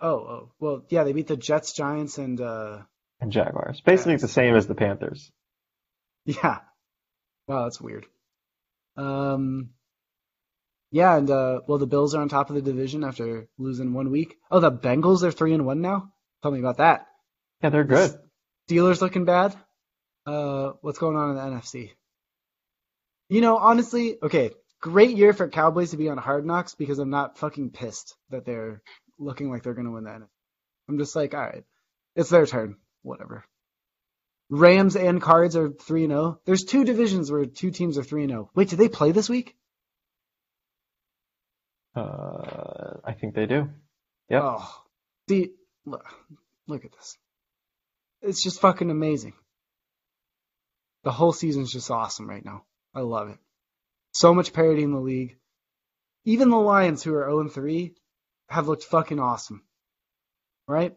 B: Oh, oh, well, yeah, they beat the Jets, Giants, and uh,
A: And Jaguars. Basically
B: Yes.
A: the same as the Panthers.
B: Yeah. Wow, that's weird. Um, yeah, and uh, well, the Bills are on top of the division after losing one week. Oh, the Bengals are three and one now. Tell me about that.
A: Yeah, they're good.
B: Steelers looking bad. Uh, what's going on in the NFC? You know, honestly, okay, great year for Cowboys to be on Hard Knocks because I'm not fucking pissed that they're looking like they're gonna win the NFC. I'm just like, all right, it's their turn. Whatever. Rams and Cards are three and zero. There's two divisions where two teams are three and zero. Wait, did they play this week?
A: Uh, I think they do. Yep.
B: Oh, see, look, look at this. It's just fucking amazing. The whole season's just awesome right now. I love it. So much parity in the league. Even the Lions, who are 0 3, have looked fucking awesome. Right?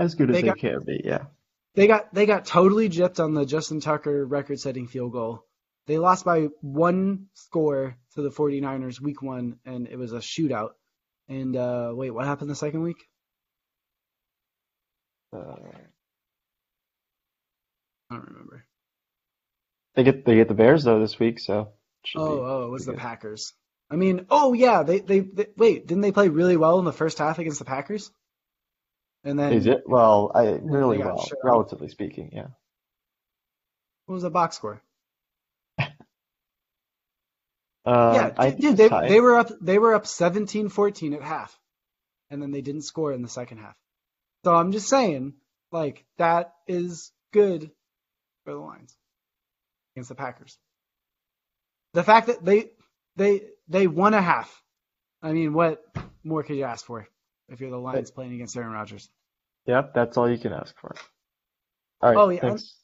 A: As good as
B: They
A: they,
B: got-
A: can be, yeah.
B: They got they got totally gypped on the Justin Tucker record-setting field goal. They lost by one score to the 49ers week 1 and it was a shootout. And uh wait, what happened the second week?
A: Uh,
B: I don't remember.
A: they get they get the Bears though this week, so
B: Oh,
A: be
B: oh, it was the
A: good.
B: Packers. I mean, oh yeah, they, they they wait, didn't they play really well in the first half against the Packers? And then
A: Is it? Well, I really well, relatively speaking, yeah.
B: what was the box score?
A: Um, [laughs]
B: yeah,
A: I
B: dude, they
A: tied.
B: they were up they were up 17-14 at half. And then they didn't score in the second half. So I'm just saying, like that is good for the Lions against the Packers. The fact that they they they won a half. I mean, what more could you ask for if you're the Lions playing against Aaron Rodgers?
A: Yep, that's all you can ask for. All right,
B: Oh, yeah,
A: thanks.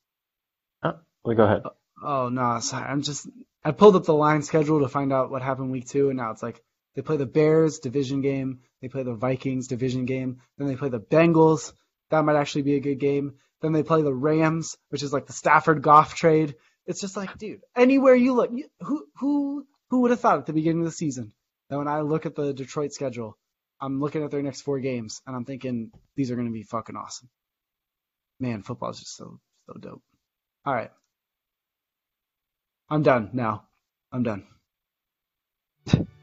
A: Oh, well, go ahead.
B: Oh, oh no, sorry. I'm just I pulled up the line schedule to find out what happened week two, and now it's like They play the Bears division game. They play the Vikings division game. Then they play the Bengals. That might actually be a good game. Then they play the Rams, which is like the Stafford Goff trade. It's just like, dude, anywhere you look, who who who would have thought at the beginning of the season that when I look at the Detroit schedule, I'm looking at their next four games and I'm thinking these are going to be fucking awesome. Man, football's just so so dope. All right, I'm done now. I'm done. [laughs]